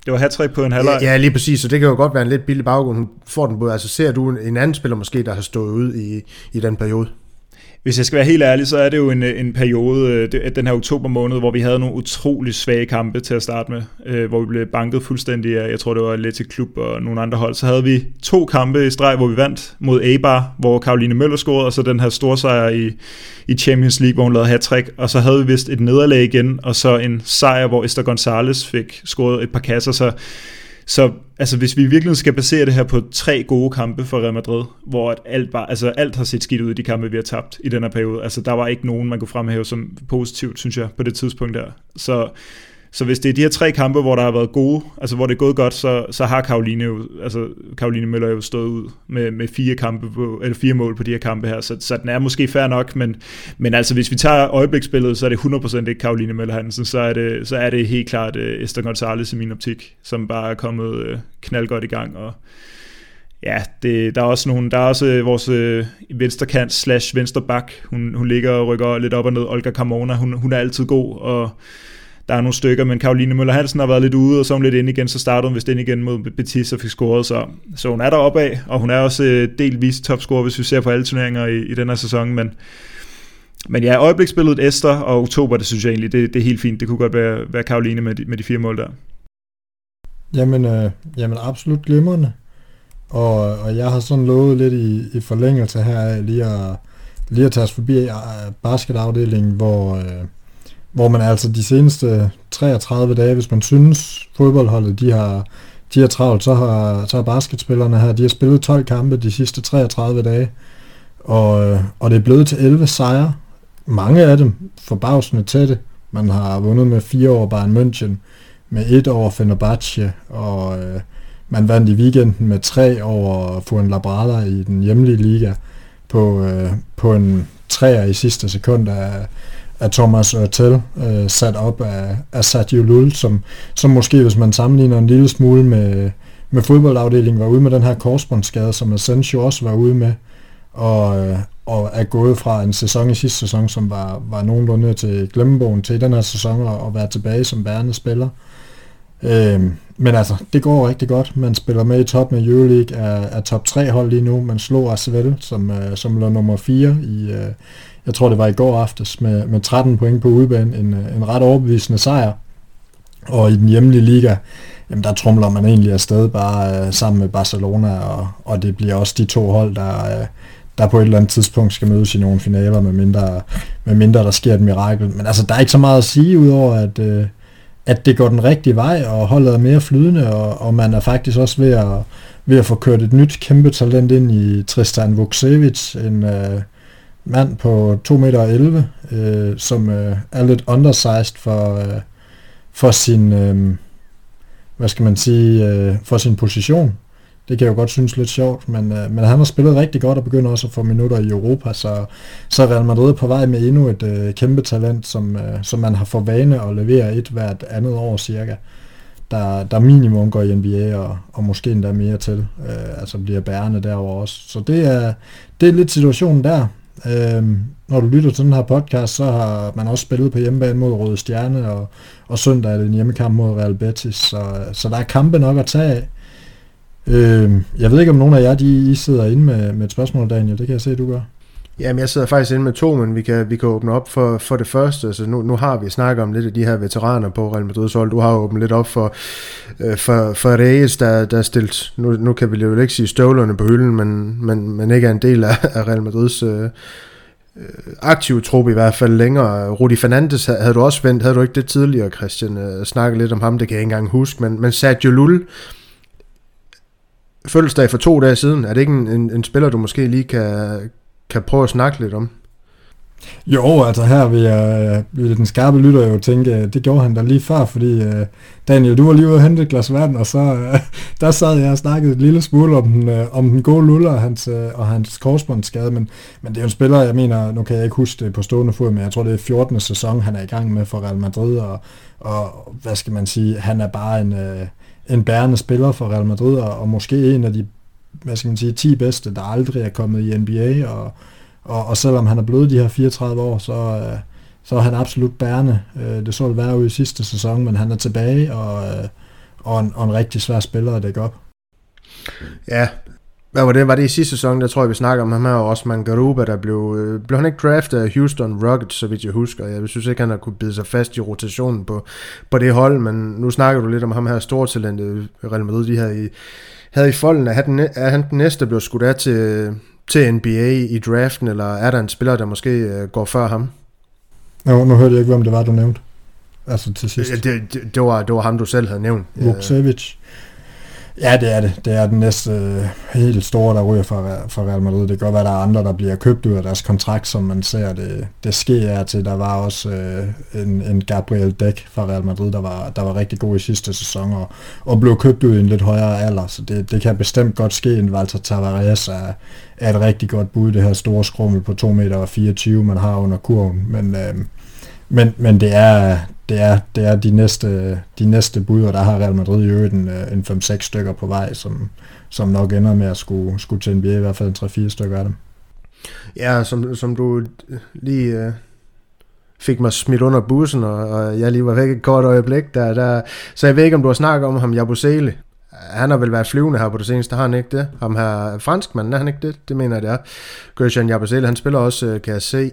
Det var hat på en halvleg. Ja, ja, lige præcis, så det kan jo godt være en lidt billig baggrund. Hun får den både. Altså ser du en anden spiller måske, der har stået ud i, i den periode? Hvis jeg skal være helt ærlig, så er det jo en, en periode, øh, det, den her oktober måned, hvor vi havde nogle utrolig svage kampe til at starte med, øh, hvor vi blev banket fuldstændig af, jeg tror det var Atletic Klub og nogle andre hold. Så havde vi to kampe i streg, hvor vi vandt mod Eibar, hvor Karoline Møller scorede, og så den her store sejr i, i Champions League, hvor hun lavede hat og så havde vi vist et nederlag igen, og så en sejr, hvor Esther Gonzalez fik scoret et par kasser, så så altså, hvis vi virkelig skal basere det her på tre gode kampe for Real Madrid, hvor at alt, bare, altså, alt har set skidt ud i de kampe, vi har tabt i den her periode. Altså, der var ikke nogen, man kunne fremhæve som positivt, synes jeg, på det tidspunkt der. Så så hvis det er de her tre kampe, hvor der har været gode, altså hvor det er gået godt, så, så har Karoline jo, altså Karoline Møller jo stået ud med, med fire, kampe på, eller fire mål på de her kampe her, så, så den er måske fair nok, men, men altså hvis vi tager øjebliksbilledet, så er det 100% ikke Karoline Møller Hansen, så er det, så er det helt klart uh, Esther Gonzalez i min optik, som bare er kommet uh, knaldgodt i gang, og Ja, det, der er også nogle, der er også øh, vores øh, venstrekant slash vensterbak, hun, hun ligger og rykker lidt op og ned, Olga Carmona, hun, hun er altid god, og der er nogle stykker, men Karoline Møller Hansen har været lidt ude, og så hun lidt ind igen, så startede hun vist ind igen mod Betis og fik scoret, så, så hun er deroppe af, og hun er også øh, delvis topscorer, hvis vi ser på alle turneringer i, i den her sæson, men, men ja, øjebliksbilledet Esther og Oktober, det synes jeg egentlig, det, det er helt fint. Det kunne godt være, være Karoline med de, med de fire mål der. Jamen, øh, jamen absolut glimrende. Og, og jeg har sådan lovet lidt i, i forlængelse her lige at, lige at tage os forbi øh, basketafdelingen, hvor, øh, hvor man altså de seneste 33 dage, hvis man synes fodboldholdet, de har, de har travlt, så har, så har basketspillerne her, de har spillet 12 kampe de sidste 33 dage, og, øh, og det er blevet til 11 sejre. Mange af dem forbavsende tætte. Man har vundet med fire over Bayern München, med et over Fenerbahce, og øh, man vandt i weekenden med tre over Fuenlabrada i den hjemlige liga på, øh, på en træer i sidste sekund af, af Thomas Ørtel, øh, sat op af, af Sadio Lul, som, som måske, hvis man sammenligner en lille smule med, med fodboldafdelingen, var ude med den her korsbåndsskade, som Asensio også var ude med, og, øh, og er gået fra en sæson i sidste sæson, som var, var nogenlunde til glemmebogen, til den her sæson og, og være tilbage som bærende spiller. Øh, Øhm, men altså, det går rigtig godt. Man spiller med i top med Euroleague, er, er top 3 hold lige nu. Man slog Asvel, som, øh, som lå nummer 4 i, øh, jeg tror det var i går aftes, med, med 13 point på udebane. En, øh, en ret overbevisende sejr. Og i den hjemlige liga, jamen der trumler man egentlig afsted bare øh, sammen med Barcelona, og, og det bliver også de to hold, der, øh, der på et eller andet tidspunkt skal mødes i nogle finaler, med mindre, med mindre der sker et mirakel. Men altså, der er ikke så meget at sige, udover at, øh, at det går den rigtige vej, og holdet er mere flydende, og, og man er faktisk også ved at, ved at få kørt et nyt kæmpe talent ind i Tristan Vukcevic, en øh, mand på 2,11 meter, øh, som øh, er lidt undersized for, øh, for sin, øh, hvad skal man sige, øh, for sin position. Det kan jeg jo godt synes lidt sjovt, men, øh, men han har spillet rigtig godt og begynder også at få minutter i Europa, så, så Real Madrid på vej med endnu et øh, kæmpe talent, som, øh, som man har for vane at levere et hvert andet år cirka. Der, der minimum går i NBA og, og måske endda mere til, øh, altså bliver bærende derover også. Så det er, det er lidt situationen der. Øh, når du lytter til den her podcast, så har man også spillet på hjemmebane mod Røde Stjerne, og, og søndag er det en hjemmekamp mod Real Betis, så, så der er kampe nok at tage af. Øh, jeg ved ikke, om nogen af jer de, I sidder inde med, med et spørgsmål, Daniel. Det kan jeg se, du gør. Jamen, jeg sidder faktisk inde med to, men vi kan, vi kan åbne op for, for det første. Altså, nu, nu har vi snakket om lidt af de her veteraner på Real Madrid's hold. Du har åbnet lidt op for, øh, for, for Reyes, der, der er stillet, nu, nu kan vi jo ikke sige støvlerne på hylden, men, men, men ikke er en del af, af Real Madrids øh, øh aktive trup i hvert fald længere. Rudi Fernandes havde du også vendt, havde du ikke det tidligere, Christian? Øh, snakket lidt om ham, det kan jeg ikke engang huske, men, men Sergio Lull, fødselsdag for to dage siden. Er det ikke en, en, en spiller, du måske lige kan, kan prøve at snakke lidt om? Jo, altså her vil, jeg, øh, vil den skarpe lytter jo tænke, øh, det gjorde han da lige før, fordi uh, Daniel, du var lige ude og hente et glas vand, og så uh, der sad jeg og snakkede et lille smule om den, uh, om den gode luller og hans, uh, og hans korsbåndsskade, men, men det er jo en spiller, jeg mener, nu kan jeg ikke huske det på stående fod, men jeg tror det er 14. sæson, han er i gang med for Real Madrid, og, og hvad skal man sige, han er bare en... Uh, en bærende spiller for Real Madrid, og, og måske en af de hvad skal man sige, 10 bedste, der aldrig er kommet i NBA, og, og, og selvom han er blevet de her 34 år, så, øh, så er han absolut bærende. Øh, det så det være ude i sidste sæson, men han er tilbage, og, øh, og, en, og en rigtig svær spiller at dække op. Ja, hvad var det? Var det i sidste sæson, der tror jeg, vi snakker om ham her, Osman Garuba, der blev, øh, blev han ikke draftet af Houston Rockets, så vidt jeg husker. Jeg synes ikke, han har kunne bide sig fast i rotationen på, på det hold, men nu snakker du lidt om ham her stortalentet Real Madrid, de havde i, havde i folden. Er han, er han den næste, der blev skudt af til, til NBA i draften, eller er der en spiller, der måske øh, går før ham? Nå, nu hørte jeg ikke, hvem det var, du nævnte. Altså til sidst. Det, det, det, var, det var ham, du selv havde nævnt. Vukcevic. Ja, det er det. Det er den næste øh, helt store, der ryger fra, fra Real Madrid. Det kan godt være, der er andre, der bliver købt ud af deres kontrakt, som man ser det, det sker er til. Der var også øh, en, en Gabriel Dæk fra Real Madrid, der var, der var rigtig god i sidste sæson, og, og blev købt ud i en lidt højere alder. Så det, det kan bestemt godt ske. En Walter Tavares er, er et rigtig godt bud, det her store skrummel på 2 meter 24, man har under kurven. Men, øh, men, men det er, det er, det er de, næste, de næste bud, og der har Real Madrid i øvrigt en, øh, en 5-6 stykker på vej, som, som nok ender med at skulle, skulle til NBA, i hvert fald en 3-4 stykker af dem. Ja, som, som du lige øh, fik mig smidt under bussen, og, og jeg lige var væk et kort øjeblik, der, der, så jeg ved ikke, om du har snakket om ham, Jabusele. Han har vel været flyvende her på det seneste, har han ikke det? Ham her franskmanden, er han ikke det? Det mener jeg, det er. Christian Jabusele, han spiller også, øh, kan jeg se,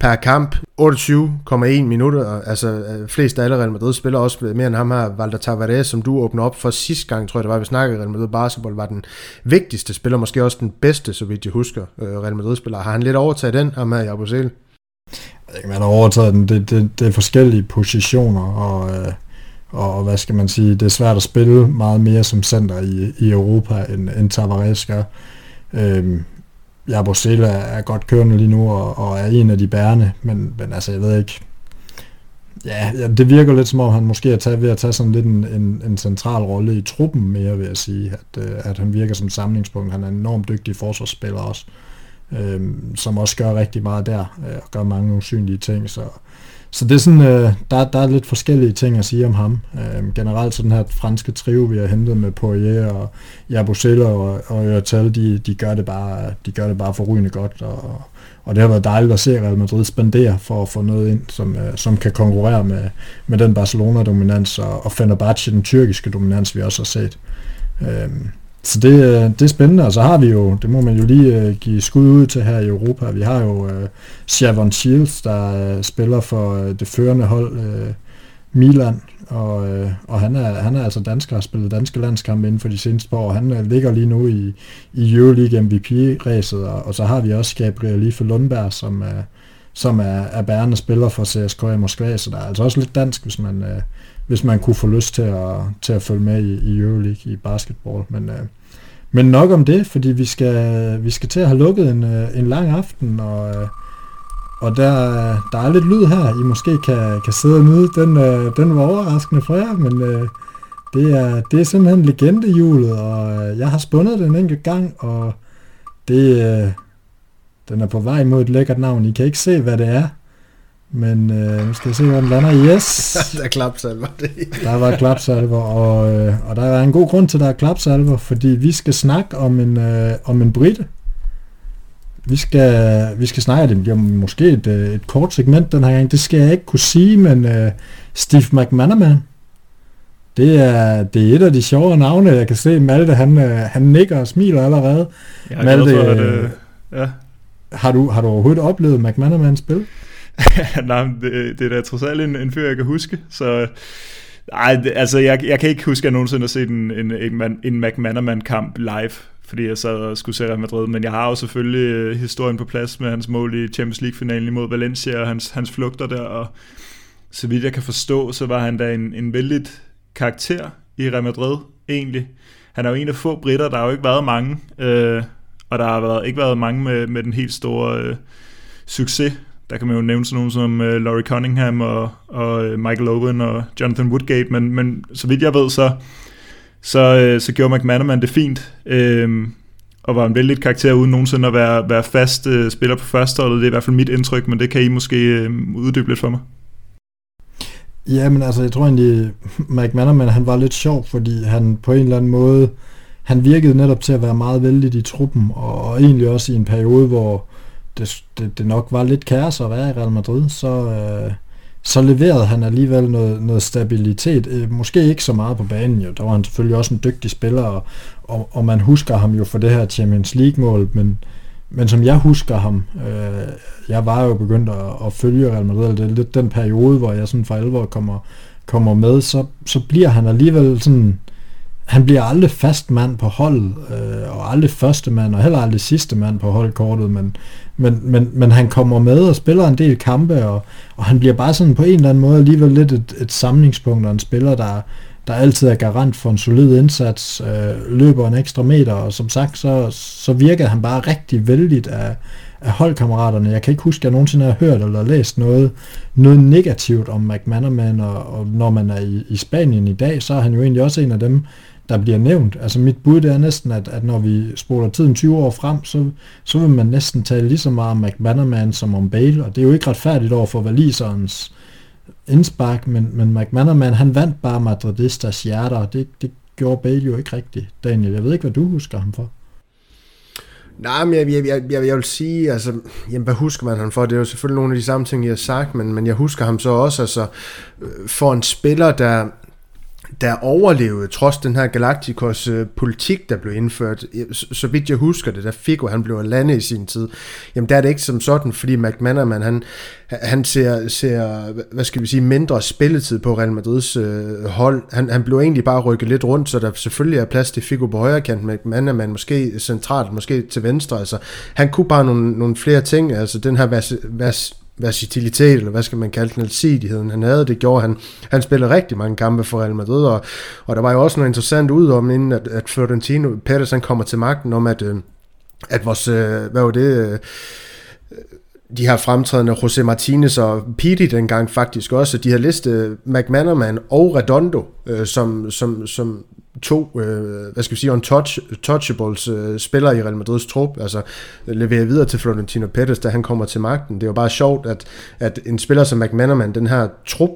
per kamp. 28,1 minutter, altså øh, flest af alle Real Madrid spiller også mere end ham her, Valder Tavares, som du åbner op for sidste gang, tror jeg det var, vi snakkede, Real Madrid Basketball var den vigtigste spiller, måske også den bedste, så vidt jeg husker, øh, Real Madrid spiller. Har han lidt overtaget den, ham her, Jabusel? Man har overtaget den. Det, det, det er forskellige positioner, øh, og, og hvad skal man sige, det er svært at spille meget mere som center i, i Europa, end, end Tavares gør. Øhm, Jabosela er godt kørende lige nu, og, og er en af de bærende, men, men altså, jeg ved ikke, Ja, ja, det virker lidt som om, han måske er taget, ved at tage sådan lidt en, en, en central rolle i truppen mere, vil jeg sige. At, øh, at han virker som samlingspunkt. Han er en enormt dygtig forsvarsspiller også, øh, som også gør rigtig meget der, øh, og gør mange usynlige ting. Så, så det er sådan, øh, der, der er lidt forskellige ting at sige om ham. Øh, generelt så den her franske trio, vi har hentet med Poirier og Jabusela og, og Ørtal, de, de, gør det bare, de gør det bare forrygende godt, og, og det har været dejligt at se Real Madrid spendere for at få noget ind, som, øh, som kan konkurrere med, med den Barcelona-dominans og, og Fenerbahce, den tyrkiske dominans, vi også har set. Øhm, så det, øh, det er spændende, og så har vi jo, det må man jo lige øh, give skud ud til her i Europa, vi har jo uh, Shavon Shields, der uh, spiller for uh, det førende hold uh, Milan, og, øh, og han, er, han er altså dansker, har spillet danske landskampe inden for de seneste par år. Han øh, ligger lige nu i, i Euroleague MVP-ræset, og, og så har vi også Gabriel Life Lundberg, som, er, som er, er bærende spiller for CSKA Moskva, så der er altså også lidt dansk, hvis man, øh, hvis man kunne få lyst til at, til at følge med i, i Euroleague i basketball. Men, øh, men nok om det, fordi vi skal, vi skal til at have lukket en, øh, en lang aften, og... Øh, og der, der er lidt lyd her, I måske kan, kan sidde og nyde. Den, øh, den var overraskende for jer, men øh, det, er, det er simpelthen legendehjulet, og øh, jeg har spundet den en enkelt gang, og det, øh, den er på vej mod et lækkert navn. I kan ikke se, hvad det er, men øh, nu skal jeg se, hvor den lander. Yes! der er klapsalver. der var klapsalver, og, øh, og der er en god grund til, at der er klapsalver, fordi vi skal snakke om en, øh, om en brite, vi skal, vi skal snakke, det bliver måske et, øh, et kort segment den her gang, det skal jeg ikke kunne sige, men uh, Steve McManaman, det er, det er et af de sjovere navne, jeg kan se. Malte, han, uh, han nikker og smiler allerede. Jeg er Malte, for, at, uh, ja. har, du, har du overhovedet oplevet McManaman spil? Nej, det, det er da trods alt en, en fyr, jeg kan huske, så... Ej, altså jeg, jeg kan ikke huske, at jeg nogensinde har set en, en, en, en McManaman-kamp live fordi jeg sad og skulle se Real Madrid, men jeg har jo selvfølgelig øh, historien på plads med hans mål i Champions League-finalen imod Valencia og hans, hans flugter der, og så vidt jeg kan forstå, så var han da en, en vældig karakter i Real Madrid, egentlig. Han er jo en af få britter, der har jo ikke været mange, øh, og der har været, ikke været mange med, med den helt store øh, succes. Der kan man jo nævne sådan nogen som øh, Laurie Cunningham og, og øh, Michael Owen og Jonathan Woodgate, men, men så vidt jeg ved, så så, øh, så gjorde McManaman det fint, øh, og var en vældig karakter uden nogensinde at være, være fast øh, spiller på førsteholdet. Det er i hvert fald mit indtryk, men det kan I måske øh, uddybe lidt for mig. Ja, men altså, jeg tror egentlig, McManaman, han var lidt sjov, fordi han på en eller anden måde, han virkede netop til at være meget vældig i truppen, og, og egentlig også i en periode, hvor det, det, det nok var lidt kaos at være i Real Madrid, så, øh, så leverede han alligevel noget, noget stabilitet. Øh, måske ikke så meget på banen, jo. Der var han selvfølgelig også en dygtig spiller, og, og, og man husker ham jo for det her Champions League-mål, men, men som jeg husker ham, øh, jeg var jo begyndt at, at følge Real Madrid, det er lidt den periode, hvor jeg sådan for alvor kommer, kommer med, så, så bliver han alligevel sådan, han bliver aldrig fast mand på holdet, øh, og aldrig første mand, og heller aldrig sidste mand på holdkortet, men, men, men, men han kommer med og spiller en del kampe, og, og han bliver bare sådan på en eller anden måde alligevel lidt et, et samlingspunkt, og en spiller, der, der altid er garant for en solid indsats, øh, løber en ekstra meter, og som sagt, så, så virker han bare rigtig vældigt af, af holdkammeraterne. Jeg kan ikke huske, at jeg nogensinde har hørt eller læst noget, noget negativt om McManaman, og, og når man er i, i Spanien i dag, så er han jo egentlig også en af dem, der bliver nævnt. Altså mit bud det er næsten, at, at når vi spoler tiden 20 år frem, så, så vil man næsten tale lige så meget om McManaman som om Bale, og det er jo ikke retfærdigt over for Valiserens indspark, men, men McManaman han vandt bare Madridistas hjerter, og det, det gjorde Bale jo ikke rigtigt. Daniel, jeg ved ikke, hvad du husker ham for. Nej, men jeg, jeg, jeg, jeg, jeg vil sige, altså, jamen, hvad husker man ham for? Det er jo selvfølgelig nogle af de samme ting, jeg har sagt, men, men jeg husker ham så også altså, øh, for en spiller, der, der overlevede trods den her Galacticos øh, politik, der blev indført. Så, så vidt jeg husker det, der Figo han blev landet i sin tid, jamen der er det ikke som sådan, fordi McManaman han, han ser, ser, hvad skal vi sige, mindre spilletid på Real Madrids øh, hold. Han, han blev egentlig bare rykket lidt rundt, så der selvfølgelig er plads til Figo på højre kant, McManaman måske centralt, måske til venstre. Altså, han kunne bare nogle, nogle flere ting, altså den her vers, vers, versatilitet, eller hvad skal man kalde den, alsidigheden han havde, det gjorde han. Han spillede rigtig mange kampe for Real Madrid, og, og der var jo også noget interessant ud om, inden at, at Florentino Pérez han kommer til magten, om at, øh, at vores, øh, hvad var det, øh, de her fremtrædende José Martinez og Pidi dengang faktisk også, de har listet McManaman og Redondo øh, som, som, som to, øh, hvad skal vi sige, untouchables øh, spillere i Real Madrids trup, altså leverer videre til Florentino Pérez, da han kommer til magten. Det er jo bare sjovt, at, at en spiller som McManaman, den her trup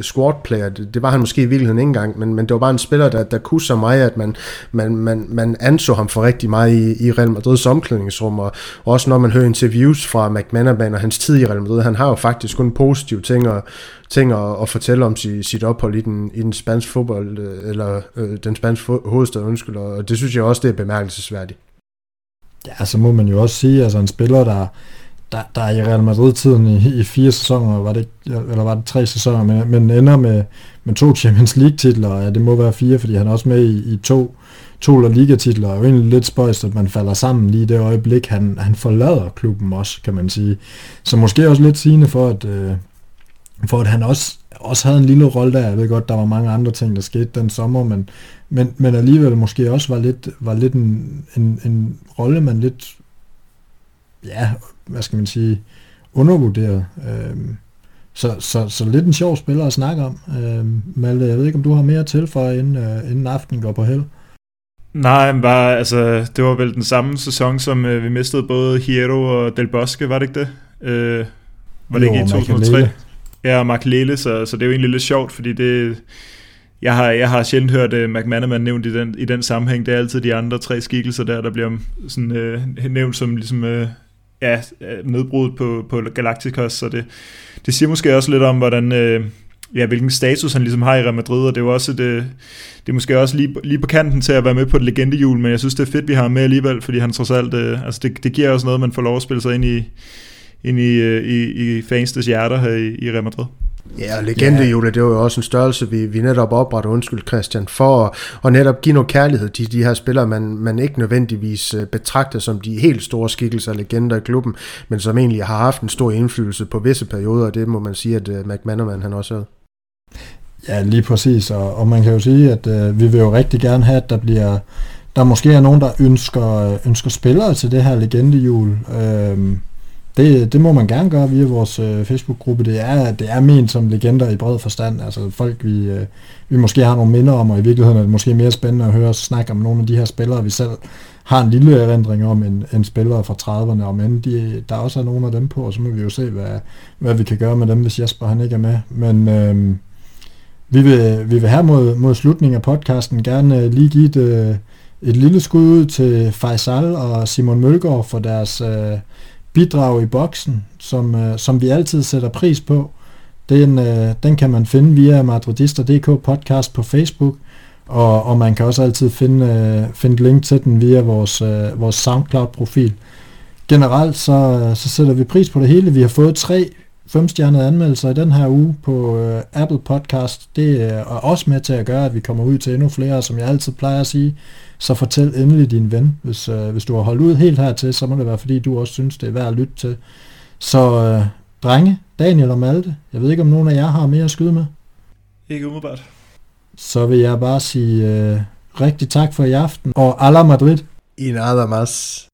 squad player, det, det var han måske i virkeligheden ikke engang, men, men det var bare en spiller, der, der kunne så meget, at man, man, man, man anså ham for rigtig meget i, i Real Madrids omklædningsrum, og, og også når man hører interviews fra McManaman og hans tid i Real Madrid, han har jo faktisk kun positive ting at, ting at, at fortælle om sit, sit ophold i den, i den spanske fodbold, øh, eller øh, den spanske hovedstad, undskyld, og det synes jeg også, det er bemærkelsesværdigt. Ja, så må man jo også sige, altså en spiller, der, der, der er i Real Madrid-tiden i, i fire sæsoner, var det, eller var det tre sæsoner, men, men ender med, med to Champions League-titler, ja, det må være fire, fordi han er også med i, i to, to La Liga-titler, og jo egentlig lidt spøjst, at man falder sammen lige i det øjeblik, han, han forlader klubben også, kan man sige. Så måske også lidt sigende for, at, øh, for at han også, også havde en lille rolle der. Jeg ved godt, der var mange andre ting, der skete den sommer, men, men, men alligevel måske også var lidt, var lidt en, en, en rolle, man lidt, ja, hvad skal man sige, undervurderet. Øhm, så, så, så lidt en sjov spiller at snakke om. Øhm, Malte, jeg ved ikke, om du har mere til for, inden, øh, inden aften går på held. Nej, men bare, altså, det var vel den samme sæson, som øh, vi mistede både Hierro og Del Bosque, var det ikke det? Øh, var det jo, ikke i 2003? Ja, og Mark Lille, så, så det er jo egentlig lidt sjovt, fordi det, jeg har, jeg har sjældent hørt uh, McManaman nævnt i den, i den sammenhæng. Det er altid de andre tre skikkelser der, der bliver sådan, uh, nævnt som ligesom, uh, ja, øh, nedbruddet på, på Galacticos, så det, det siger måske også lidt om, hvordan, øh, ja, hvilken status han ligesom har i Real Madrid, og det er jo også det, øh, det er måske også lige, lige på kanten til at være med på et legendehjul, men jeg synes, det er fedt, vi har med alligevel, fordi han trods alt, øh, altså det, det giver også noget, man får lov at spille sig ind i, ind i, øh, i, i fanstes hjerter her i, i Real Madrid. Ja, og legende Jule, det var jo også en størrelse, vi, vi netop opretter, undskyld Christian, for at, at netop give noget kærlighed til de her spillere, man, man ikke nødvendigvis øh, betragter som de helt store skikkelser og legender i klubben, men som egentlig har haft en stor indflydelse på visse perioder, og det må man sige, at uh, McManaman han også havde. Ja, lige præcis, og, og man kan jo sige, at uh, vi vil jo rigtig gerne have, at der bliver, der måske er nogen, der ønsker, ønsker spillere til det her legendehjul. Uh, det, det må man gerne gøre via vores øh, Facebook-gruppe. Det er, det er ment som legender i bred forstand. Altså folk, vi, øh, vi måske har nogle minder om, og i virkeligheden er det måske mere spændende at høre os snakke om nogle af de her spillere, vi selv har en lille erindring om, en, en spillere fra 30'erne, og men de, der også er nogle af dem på, og så må vi jo se, hvad, hvad vi kan gøre med dem, hvis Jesper han ikke er med. Men øh, vi, vil, vi vil her mod, mod slutningen af podcasten gerne øh, lige give et, øh, et lille skud ud til Faisal og Simon Mølgaard for deres... Øh, bidrag i boksen, som, øh, som vi altid sætter pris på. Den, øh, den kan man finde via madridister.dk podcast på Facebook, og, og man kan også altid finde, øh, finde link til den via vores, øh, vores SoundCloud-profil. Generelt så, øh, så sætter vi pris på det hele. Vi har fået tre femstjernede anmeldelser i den her uge på øh, Apple Podcast. Det er også med til at gøre, at vi kommer ud til endnu flere, som jeg altid plejer at sige. Så fortæl endelig din ven, hvis, øh, hvis du har holdt ud helt hertil, så må det være, fordi du også synes, det er værd at lytte til. Så øh, drenge, Daniel og Malte, jeg ved ikke, om nogen af jer har mere at skyde med? Ikke umiddelbart. Så vil jeg bare sige øh, rigtig tak for i aften, og alla Madrid. I nada más.